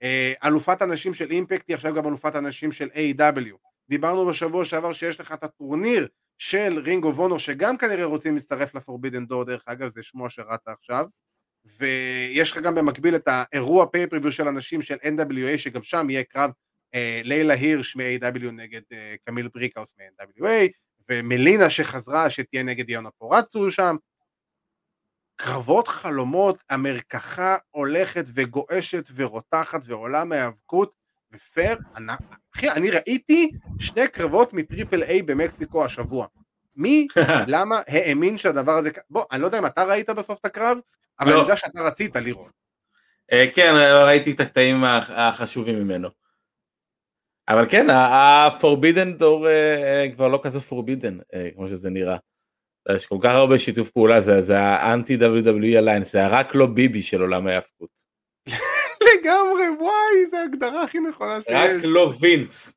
אה, אלופת הנשים של Impact היא עכשיו גם אלופת הנשים של AEW. דיברנו בשבוע שעבר שיש לך את הטורניר של Ring of Honor שגם כנראה רוצים להצטרף ל Forbidden Door דרך אגב זה שמוע שרץ עכשיו ויש לך גם במקביל את האירוע pay-per-view של הנשים של NWA שגם שם יהיה קרב לילה הירש מ-AEW נגד אה, קמיל בריקאוס מ-NWA ומלינה שחזרה שתהיה נגד דיאונה פוראצו שם קרבות חלומות המרקחה הולכת וגועשת ורותחת ועולה מהיאבקות ופייר, אחי, אני ראיתי שני קרבות מ AAA במקסיקו השבוע. מי, למה האמין שהדבר הזה, בוא, אני לא יודע אם אתה ראית בסוף את הקרב, אבל לא. אני יודע שאתה רצית לראות. אה, כן, ראיתי את הקטעים החשובים ממנו. אבל כן, ה-Forbidden Door אה, אה, כבר לא כזה Forbidden, כמו שזה נראה. יש כל כך הרבה שיתוף פעולה, זה האנטי WWE Alliance, זה רק לא ביבי של עולם ההאבקות. לגמרי, וואי, זו ההגדרה הכי נכונה שיש. רק לא וינס.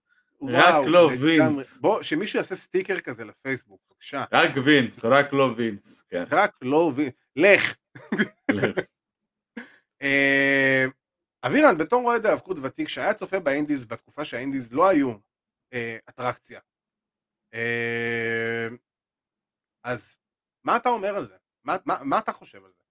רק לא וינס. בוא, שמישהו יעשה סטיקר כזה לפייסבוק, בבקשה. רק וינס, רק לא וינס, כן. רק לא וינס. לך. אבירן, בתור אוהד האבקות ותיק, שהיה צופה באינדיז בתקופה שהאינדיז לא היו אה, אטרקציה, אה, אז מה אתה אומר על זה? מה אתה חושב על זה?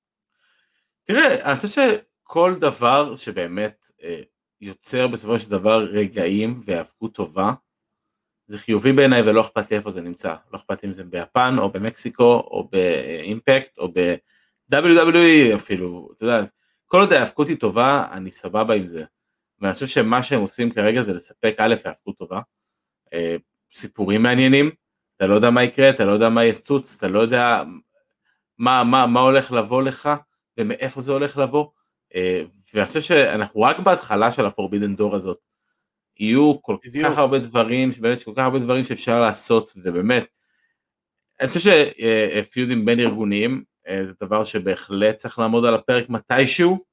תראה, אני חושב כל דבר שבאמת אה, יוצר בסופו של דבר רגעים והיאבקות טובה, זה חיובי בעיניי ולא אכפת לי איפה זה נמצא, לא אכפת לי אם זה ביפן או במקסיקו או באימפקט או ב-WWE אפילו, אתה יודע, כל עוד ההאבקות היא טובה, אני סבבה עם זה. ואני חושב שמה שהם עושים כרגע זה לספק א' היאבקות טובה, אה, סיפורים מעניינים, אתה לא יודע מה יקרה, אתה לא יודע מה יסוץ, אתה לא יודע מה, מה, מה הולך לבוא לך ומאיפה זה הולך לבוא, אה, ואני חושב שאנחנו רק בהתחלה של הפורבידן דור הזאת, יהיו כל בדיוק. כך הרבה דברים, באמת כל כך הרבה דברים שאפשר לעשות, ובאמת, אני חושב שפיודים בין ארגוניים אה, זה דבר שבהחלט צריך לעמוד על הפרק מתישהו,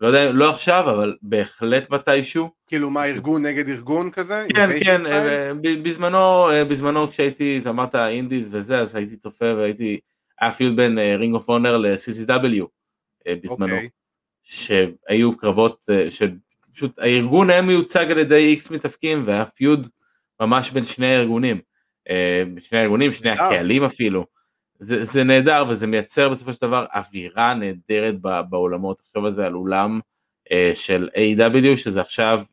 לא יודע, לא עכשיו, אבל בהחלט מתישהו. כאילו מה, ארגון נגד ארגון כזה? כן, כן, אה, בזמנו, אה, בזמנו כשהייתי, אמרת indies וזה, אז הייתי צופה והייתי, היה feud בין Ring of Honor ל-CZW בזמנו, okay. אוקיי. שהיו קרבות, שפשוט הארגון היה מיוצג על ידי איקס מתאפקים והיה פיוד ממש בין שני הארגונים. אה, שני הארגונים, שני הקהלים אפילו. זה, זה נהדר וזה מייצר בסופו של דבר אווירה נהדרת בעולמות, תחשוב על זה על אולם uh, של A.W. שזה עכשיו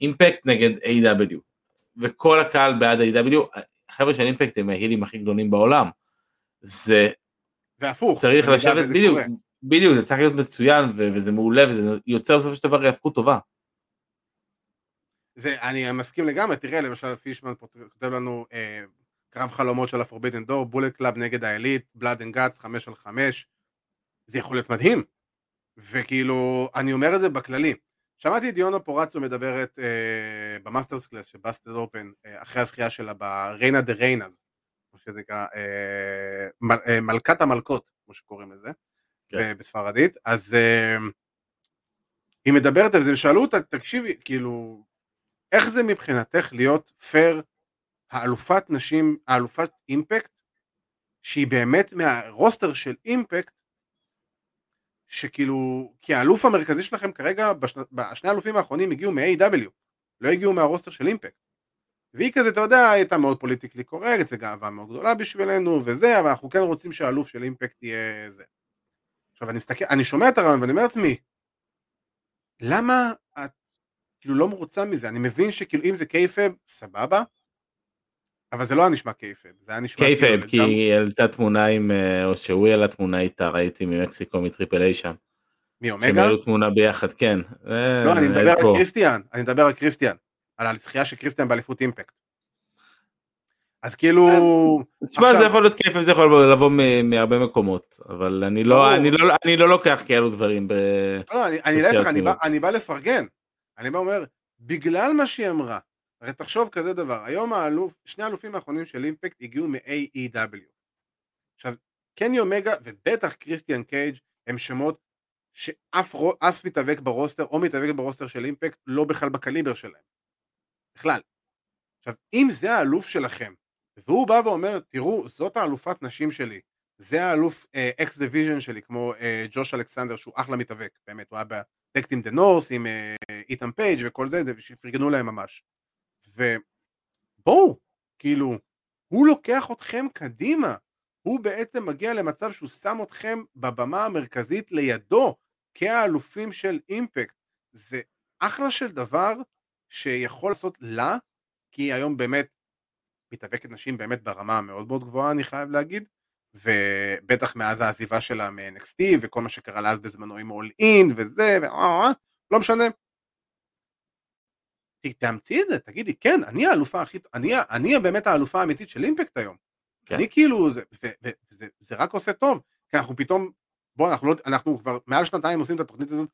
אימפקט uh, נגד A.W. וכל הקהל בעד A.W. החבר'ה של אימפקט הם ההילים הכי גדולים בעולם. זה והפוך, צריך לשבת בדיוק, בדיוק, זה צריך להיות מצוין וזה מעולה וזה יוצר בסופו של דבר היאבקות טובה. זה, אני מסכים לגמרי, תראה למשל פישמן פה כותב לנו אה, קרב חלומות של ה Forbidden Door, Bullet Club נגד ה Elite, Blood and Guts, חמש על חמש, זה יכול להיות מדהים, וכאילו, אני אומר את זה בכללי. שמעתי את דיונה פוראצו מדברת אה, במאסטרס קלאס של Busted Open, אה, אחרי הזכייה שלה ב Reina de Reinas, כמו שזה נקרא, אה, מל, אה, מלכת המלכות, כמו שקוראים לזה, כן. בספרדית, אז אה, היא מדברת על זה, ושאלו אותה, תקשיבי, כאילו, איך זה מבחינתך להיות פייר האלופת נשים, האלופת אימפקט, שהיא באמת מהרוסטר של אימפקט, שכאילו, כי האלוף המרכזי שלכם כרגע, בשני, בשני האלופים האחרונים הגיעו מ-AW, לא הגיעו מה roster של Impact. והיא כזה, אתה יודע, הייתה מאוד politically correct, זו גאווה מאוד גדולה בשבילנו וזה, אבל אנחנו כן רוצים שהאלוף של Impact יהיה זה. עכשיו אני מסתכל, אני שומע את הראיון ואני אומר לעצמי, למה את כאילו לא מרוצה מזה, אני מבין שכאילו אם זה kayfabe, סבבה, אבל זה לא היה נשמע kayfabe, זה היה נשמע kayfabe, כאילו, כי היא העלתה תמונה עם, אה, או שהוא העלה תמונה איתה, ראיתי ממקסיקו מ Triple A שם. מאומגה? שהם העלו תמונה ביחד, כן. אה, לא, אני מדבר על קריסטיאן, אני מדבר על קריסטיאן, על הזכייה של קריסטיאן באליפות אימפקט. אז כאילו... תשמע, זה יכול להיות קייפב, זה יכול לבוא מהרבה מקומות, אבל אני לא, לא, לא לוקח כאלו דברים. לא, אני להפך, אני בא לפרגן. אני בא אומר, בגלל מה שהיא אמרה, הרי תחשוב כזה דבר, היום האלוף, שני האלופים האחרונים של אימפקט הגיעו מ-AEW. עכשיו, קני אומגה ובטח קריסטיאן קייג' הם שמות שאף מתאבק ב roster או מתאבק ב roster של Impact לא בכלל בקליבר שלהם. בכלל. עכשיו, אם זה האלוף שלכם, והוא בא ואומר, תראו, זאת האלופת נשים שלי, זה האלוף X אה, Division שלי, כמו אה, ג'וש אלכסנדר, שהוא אחלה מתאבק, באמת, הוא היה טאג עם The North, עם איתן פייג' וכל זה, שפרגנו להם ממש. ובואו, כאילו, הוא לוקח אתכם קדימה. הוא בעצם מגיע למצב שהוא שם אתכם בבמה המרכזית לידו, כאלופים של אימפקט. זה אחלה של דבר שיכול לעשות לה, כי היום באמת מתאבקת נשים באמת ברמה מאוד מאוד גבוהה, אני חייב להגיד, ובטח מאז העזיבה שלה מ-NXT וכל מה שקרה לה אז בזמנו עם אול אין וזה, ו... לא משנה. תאמצי את זה, תגידי, כן, אני האלופה הכי, אני, אני באמת האלופה האמיתית של Impact היום. כן. אני כאילו, זה, ו, ו, וזה, זה רק עושה טוב, כי אנחנו פתאום, בוא, אנחנו, לא, אנחנו כבר מעל שנתיים עושים את התוכנית הזאת,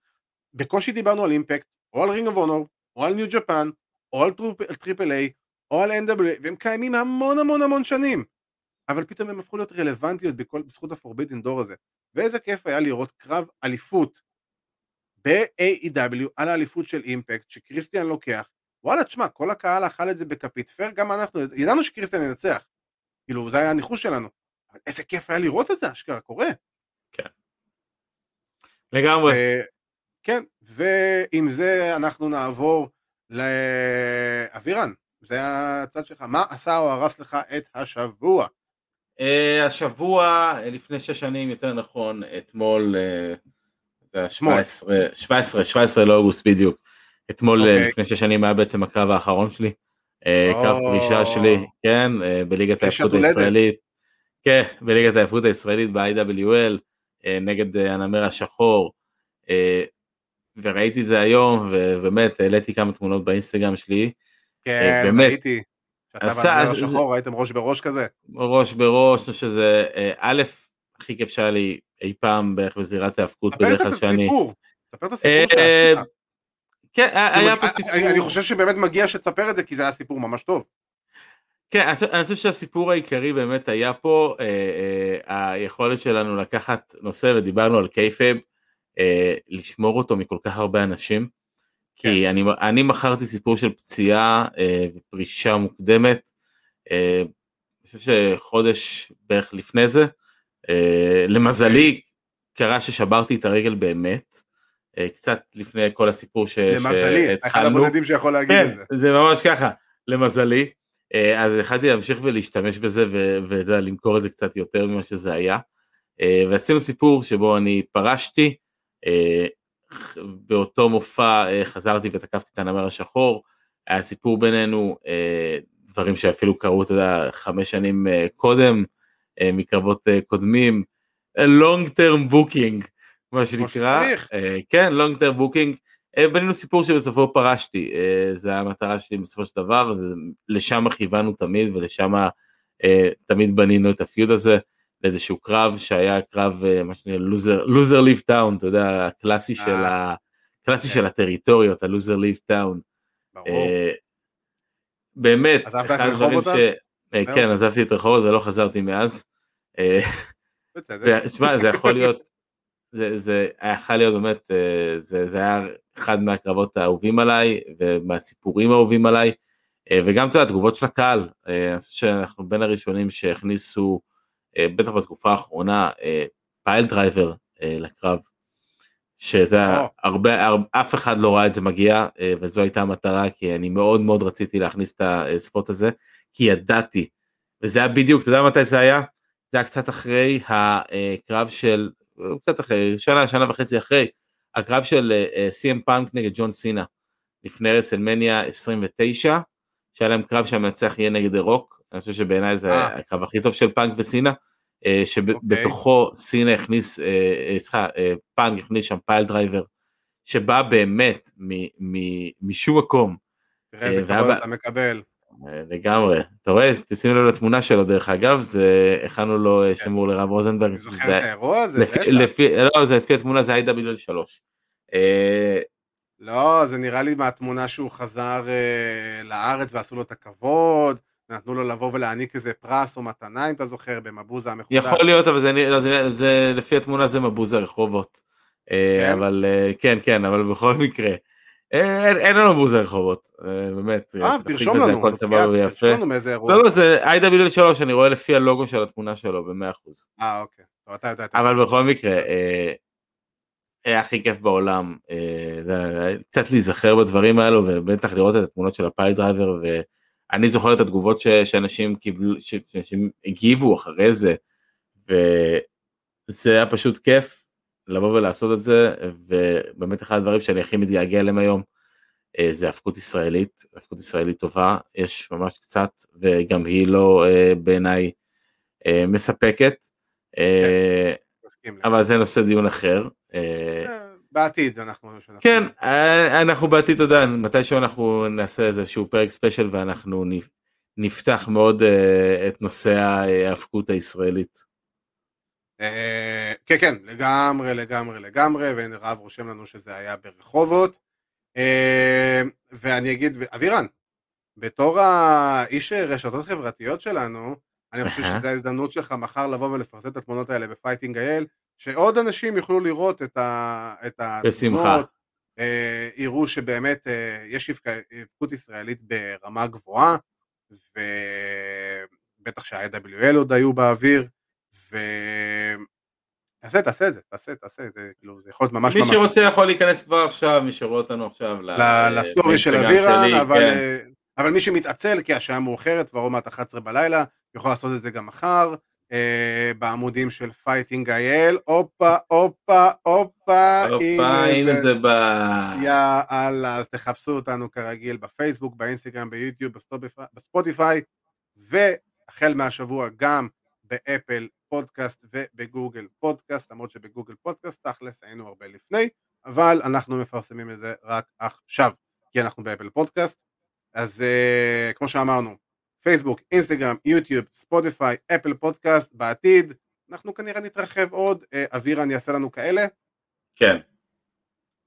בקושי דיברנו על Impact, או על Ring of Honor, או על New Japan, או על Triple A, או על NWA, והם קיימים המון המון המון שנים. אבל פתאום הם הפכו להיות רלוונטיות בכל, בזכות ה Forbidden Door הזה. ואיזה כיף היה לראות קרב אליפות ב-AEW על האליפות של אימפקט שקריסטיאן לוקח. וואלה, תשמע, כל הקהל אכל את זה בכפית פייר, גם אנחנו, ידענו שקריסטיאן ינצח. כאילו, זה היה הניחוש שלנו. אבל איזה כיף היה לראות את זה, אשכרה קורה. כן. לגמרי. כן, ועם זה אנחנו נעבור לאבירן. זה הצד שלך. מה עשה או הרס לך את השבוע? Uh, השבוע, אה, לפני שש שנים יותר נכון, אתמול, uh, זה ה-17, 17, 17 לאוגוסט בדיוק, אתמול okay. אוקיי. לפני שש שנים היה בעצם הקרב האחרון שלי, oh. קרב פרישה שלי, כן, uh, בליגת האפות הישראלית, כן, בליגת האפות הישראלית ב-IWL, נגד הנמר השחור, וראיתי את זה היום, ובאמת העליתי כמה תמונות באינסטגרם שלי. כן, באמת. ראיתי. שאתה עשה- והנמר זה- השחור הייתם ראש בראש כזה. ראש בראש, שזה, אה, א', הכי כיף שהיה לי אי פעם בערך בזירת ההאבקות, ספר בדרך כלל את שאני... הסיפור. ספר את הסיפור אה, שעשית. כן, היה כאילו, פה אני- סיפור... אני- חושב שבאמת מגיע שתספר את זה, כי זה היה סיפור ממש טוב. כן, אני חושב- שהסיפור העיקרי באמת היה פה אה, אה, היכולת שלנו לקחת נושא, ודיברנו על קייפב, אה, לשמור אותו מכל כך הרבה אנשים. כי אני, אני מכרתי סיפור של פציעה אה, ופרישה מוקדמת, אה, אני חושב שחודש בערך לפני זה, אה, למזלי קרה ששברתי את הרגל באמת, קצת לפני כל הסיפור ש, למזלי, אחד שהתחלנו. הבודדים שיכול להגיד כן, את זה. זה ממש ככה, למזלי. אה, אז יכלתי להמשיך ולהשתמש בזה ו- ואתה יודע, למכור את זה קצת יותר ממה שזה היה. אה, ועשינו סיפור שבו אני פרשתי, אה, באותו מופע אה, חזרתי ותקפתי את הנמר השחור, היה סיפור בינינו, אה, דברים שאפילו קרו, אתה יודע, חמש שנים אה, קודם, אה, מקרבות אה, קודמים, long term booking, מה שנקרא. אה, כן, long term booking, אה, בנינו סיפור שבסופו פרשתי, אה, זה המטרה שלי בסופו של דבר, ולשם כיוונו תמיד ולשם תמיד בנינו את הפיוד הזה, לאיזשהו קרב שהיה קרב, מה שנקרא, לוזר, ליב טאון, אתה יודע, הקלאסי של, ה, הקלאסי כן. של הטריטוריות, הלוזר ליב טאון. באמת, אחד הדברים ש... כן, עזבתי את רחובות ולא חזרתי מאז. תשמע, זה יכול להיות, זה, זה יכול להיות באמת, אה, זה, זה היה אחד מהקרבות האהובים עליי ומהסיפורים האהובים עליי, אה, וגם אתה יודע, התגובות של הקהל, אה, אני חושב שאנחנו בין הראשונים שהכניסו, בטח בתקופה האחרונה, piledriver לקרב, שזה או. הרבה, הרבה, אף אחד לא ראה את זה מגיע, וזו הייתה המטרה, כי אני מאוד מאוד רציתי להכניס את הספורט הזה, כי ידעתי, וזה היה בדיוק, אתה יודע מתי זה היה? זה היה קצת אחרי הקרב של, קצת אחרי, שנה, שנה וחצי אחרי, הקרב של סי.אם פאנק נגד ג'ון סינה, לפני רסלמניה 29, שהיה להם קרב שהמנצח יהיה נגד רוק, אני חושב שבעיניי זה אה. הקרב הכי טוב של פאנק וסינה, אה, שבתוכו סינה הכניס, אה, אה, סליחה, אה, פאנק הכניס שם פייל דרייבר, שבא באמת משום מקום, תראה איזה אה, כבוד אתה מקבל. אה, לגמרי. אתה רואה, תשימו לב לתמונה שלו דרך אגב, זה הכנו לו אה, שימור לרב רוזנברג. אני זוכר את האירוע הזה, בטח. לא, זה לפי התמונה זה 3. אה, לא, זה נראה לי מהתמונה שהוא חזר לארץ ועשו לו את הכבוד, נתנו לו לבוא ולהעניק איזה פרס או מתנה, אם אתה זוכר, במבוזה המחודש. יכול להיות, אבל זה, לא, זה, זה לפי התמונה זה מבוז הרחובות. אה, כן? אבל כן, כן, אבל בכל מקרה. אין, אין לנו בוז הרחובות, אה, באמת. אה, תרשום לנו, הכל סבבה ויפה. לא, לא, זה IWL 3, אני רואה לפי הלוגו של התמונה שלו, ב-100%. אה, אוקיי. אבל. בכל מקרה, אה, היה הכי כיף בעולם, אה, זה- קצת להיזכר בדברים האלו ובטח לראות את התמונות של ה piledriver ואני זוכר את התגובות ש, שאנשים קיבלו, שאנשים הגיבו אחרי זה וזה היה פשוט כיף לבוא ולעשות את זה ובאמת אחד הדברים שאני הכי מתגעגע אליהם היום אה, זה היאבקות ישראלית, היאבקות ישראלית טובה, יש ממש קצת וגם היא לא אה, בעיניי אה, מספקת. מסכים. אבל זה נושא דיון אחר. בעתיד אנחנו... כן, אנחנו בעתיד, אתה יודע, מתישהו אנחנו נעשה איזשהו פרק ספיישל ואנחנו נפ- נפתח מאוד את נושא ההאבקות הישראלית. אה, כן, כן, לגמרי, לגמרי, לגמרי, והנה רב רושם לנו שזה היה ברחובות. אה, ואני אגיד, אבירן, בתור האיש רשתות חברתיות שלנו, אני חושב. שזו ההזדמנות שלך מחר לבוא ולפרסם את התמונות האלה ב Fighting IL, שעוד אנשים יוכלו לראות את, ה, את בשמחה. התמונות, אה, יראו שבאמת אה, יש היאבקות ישראלית ברמה גבוהה, ובטח שה-IWL עוד היו באוויר, ו... תעשה, תעשה את זה, תעשה, תעשה, זה כאילו, זה יכול להיות ממש מי ממש... שרוצה יכול להיכנס כבר עכשיו, מי שרואה אותנו עכשיו, ל- לסטורי של אבירן, שלי, אבל, כן. אה, אבל מי שמתעצל, כי השעה מאוחרת, כבר עוד מעט 11 בלילה, יכול לעשות את זה גם מחר, אה, בעמודים של Fighting IL, הופה, הופה, הופה, הופה, הנה זה ב... יאללה, אז תחפשו אותנו כרגיל בפייסבוק, באינסטגרם, ביוטיוב, בספוטיפיי, והחל מהשבוע גם באפל פודקאסט ובגוגל פודקאסט, למרות שבגוגל פודקאסט תכלס היינו הרבה לפני, אבל אנחנו מפרסמים את זה רק עכשיו, כי אנחנו באפל פודקאסט. אז אה, כמו שאמרנו, פייסבוק, אינסטגרם, יוטיוב, ספוטיפיי, אפל פודקאסט, בעתיד, אנחנו כנראה נתרחב עוד, אה, אבירן יעשה לנו כאלה. כן.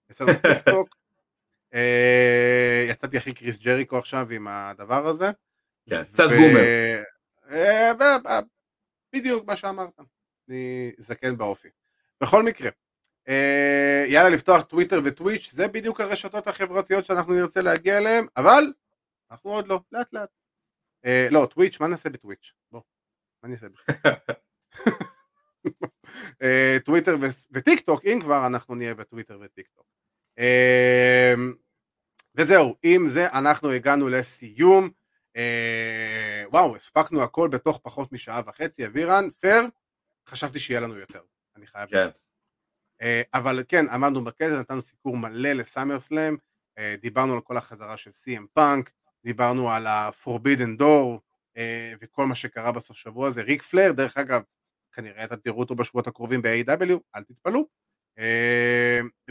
יעשה לנו טיק טוק. אה, יצאתי הכי קריס ג'ריקו עכשיו עם הדבר הזה. כן, קצת boomer. אה, בדיוק מה שאמרת. אני זקן באופי. בכל מקרה, אה, יאללה לפתוח טוויטר וטוויץ', זה בדיוק הרשתות החברתיות שאנחנו נרצה להגיע אליהן, אבל אנחנו עוד לא, לאט לאט. אה, לא, טוויץ', מה נעשה בטוויץ'? בוא, מה נעשה בטוויץ'? אה, טוויטר וטיק טוק, אם כבר אנחנו נהיה בטוויטר וטיק טוק. אה, וזהו, עם זה אנחנו הגענו לסיום. אה, וואו, הספקנו הכל בתוך פחות משעה וחצי, אבירן, פייר, חשבתי שיהיה לנו יותר, אני חייב. כן. אה, אבל כן, עמדנו בקטע, נתנו סיקור מלא לסאמר סלאם, אה, דיברנו על כל החזרה של CM פאנק, דיברנו על ה-Forbidden Door אה, וכל מה שקרה בסוף שבוע הזה, ריק פלר, דרך אגב, כנראה אתם תראו אותו בשבועות הקרובים ב-AW, אל תתפלאו,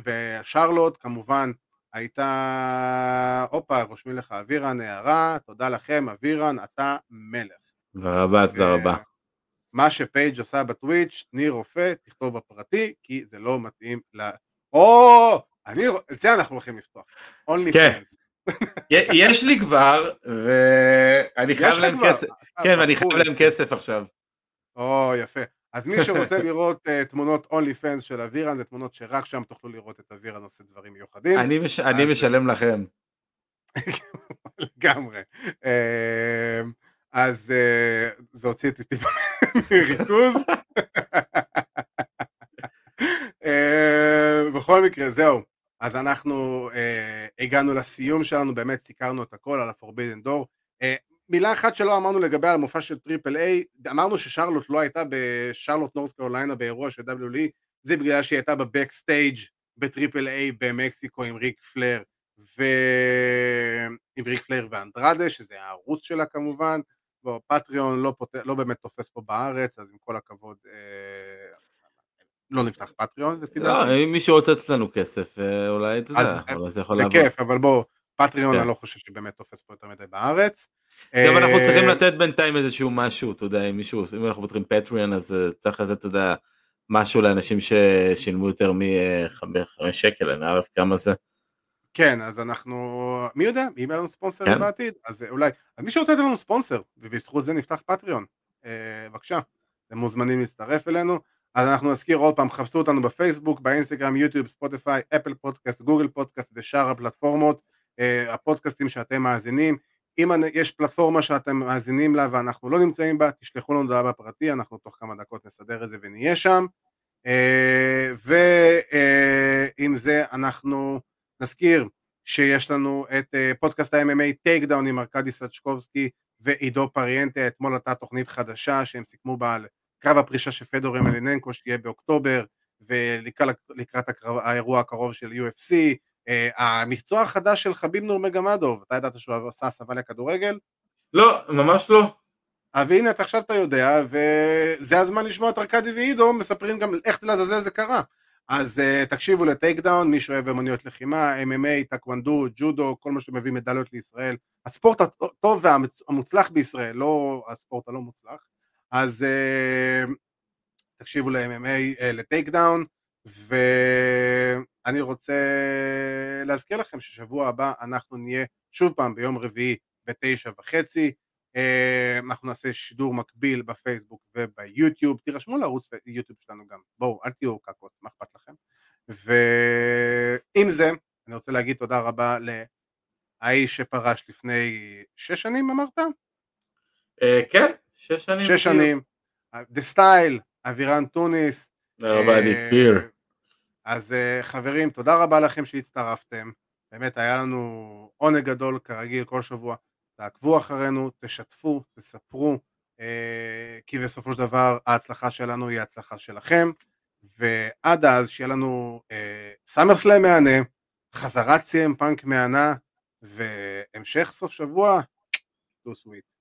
ושרלוט כמובן הייתה, הופה, רושמים לך אבירן, הערה, תודה לכם, אבירן, אתה מלך. תודה רבה, תודה רבה. מה שפייג' עושה בטוויץ', תני רופא, תכתוב בפרטי, כי זה לא מתאים ל... או, אני, את זה אנחנו הולכים לפתוח. אונלי כן. פרנס. יש לי כבר, ואני חייב להם? כסף. אה, כן, ואני חייב. להם כסף עכשיו. או, יפה. אז מי שרוצה לראות uh, תמונות אונלי פנס של אבירן, זה תמונות שרק שם תוכלו לראות את אבירן עושה דברים מיוחדים. אני מש- אני אז- משלם לכם. לגמרי. אה, אז אה, זה הוציא אותי טיפה מריכוז. אה, בכל מקרה, זהו. אז אנחנו אה, הגענו לסיום שלנו, באמת סיקרנו את הכל על ה-Forbidden Door. אה, מילה אחת שלא אמרנו לגבי המופע של Triple A, אמרנו ששרלוט לא הייתה בשרלוט נורס קרוליינה באירוע של WWE, זה בגלל שהיא הייתה ב backstage בטריפל איי במקסיקו עם ריק פלר ו... עם ריק פלר ואנדרדה, שזה הרוס שלה כמובן, פטריון לא, פות... לא באמת תופס פה בארץ, אז עם כל הכבוד אה... לא נפתח פטריון לפי לא, דעתי. אם מישהו רוצה לתת לנו כסף, אה, אולי אתה יודע, אז, אולי זה יכול לעבוד. בכיף, אבל בוא, פטריון כן. אני לא חושב שבאמת תופס פה יותר מדי בארץ. גם אנחנו אה, צריכים לתת בינתיים איזשהו משהו, אתה יודע, אם מישהו, אם אנחנו פותחים פטריון אז אה, צריך לתת, אתה יודע, משהו לאנשים ששילמו יותר מחמש שקל, אני לא ערב כמה זה. כן, אז אנחנו, מי יודע, אם יהיה לנו ספונסרים כן. בעתיד, אז אה, אולי, אז מי שרוצה לתת לנו ספונסר, ובזכות זה נפתח פטריון, אה, בבקשה, אתם מוזמנים להצטרף אלינו, אז אנחנו נזכיר עוד פעם, חפשו אותנו בפייסבוק, באינסטגרם, יוטיוב, ספוטיפיי, אפל פודקאסט, גוגל פודקאסט ושאר הפלטפורמות, אה, הפודקאסטים שאתם מאזינים, אם יש פלטפורמה שאתם מאזינים לה ואנחנו לא נמצאים בה, תשלחו לנו הודעה בפרטי, אנחנו תוך כמה דקות נסדר את זה ונהיה שם. ועם זה אנחנו נזכיר שיש לנו את אה, פודקאסט ה-MMA Take Down עם ארכדי סצ'קובסקי ועידו פריאנטה, אתמול הייתה תוכנית חדשה שהם סיכמו בה על קרב הפרישה של פדור אמליננקו שיהיה באוקטובר ולקראת האירוע הקרוב של UFC, אה, המקצוע החדש של חביב נורמגמדוב, אתה ידעת שהוא עשה הסבה לכדורגל? לא, ממש לא. אז הנה אתה עכשיו אתה יודע וזה הזמן לשמוע את ארכדי ועידו מספרים גם איך לעזאזל זה קרה אז אה, תקשיבו ל Take Down מי שאוהב אמנויות לחימה MMA, טקוונדו, ג'ודו כל מה שמביא מדליות לישראל הספורט הטוב והמוצלח בישראל לא הספורט הלא מוצלח אז אה, תקשיבו ל-MMA, אה, ל Take Down ואני רוצה להזכיר לכם ששבוע הבא אנחנו נהיה שוב פעם ביום רביעי בתשע וחצי אה, אנחנו נעשה שידור מקביל בפייסבוק וביוטיוב, תירשמו לערוץ יוטיוב שלנו גם, בואו אל תהיו קקות, מה אכפת לכם? ועם זה אני רוצה להגיד תודה רבה לאיש שפרש לפני שש שנים אמרת? אה, כן, שש שנים. שש שנים, דה סטייל, אבירן טוניס, תודה רבה, אה, אני פיר. אז אה, חברים, תודה רבה לכם שהצטרפתם, באמת היה לנו עונג גדול כרגיל כל שבוע, תעקבו אחרינו, תשתפו, תספרו, אה, כי בסופו של דבר ההצלחה שלנו היא ההצלחה שלכם, ועד אז שיהיה לנו סאמר סלאם מהנה, חזרת CM פאנק מהנה, והמשך סוף שבוע, טו סוויט.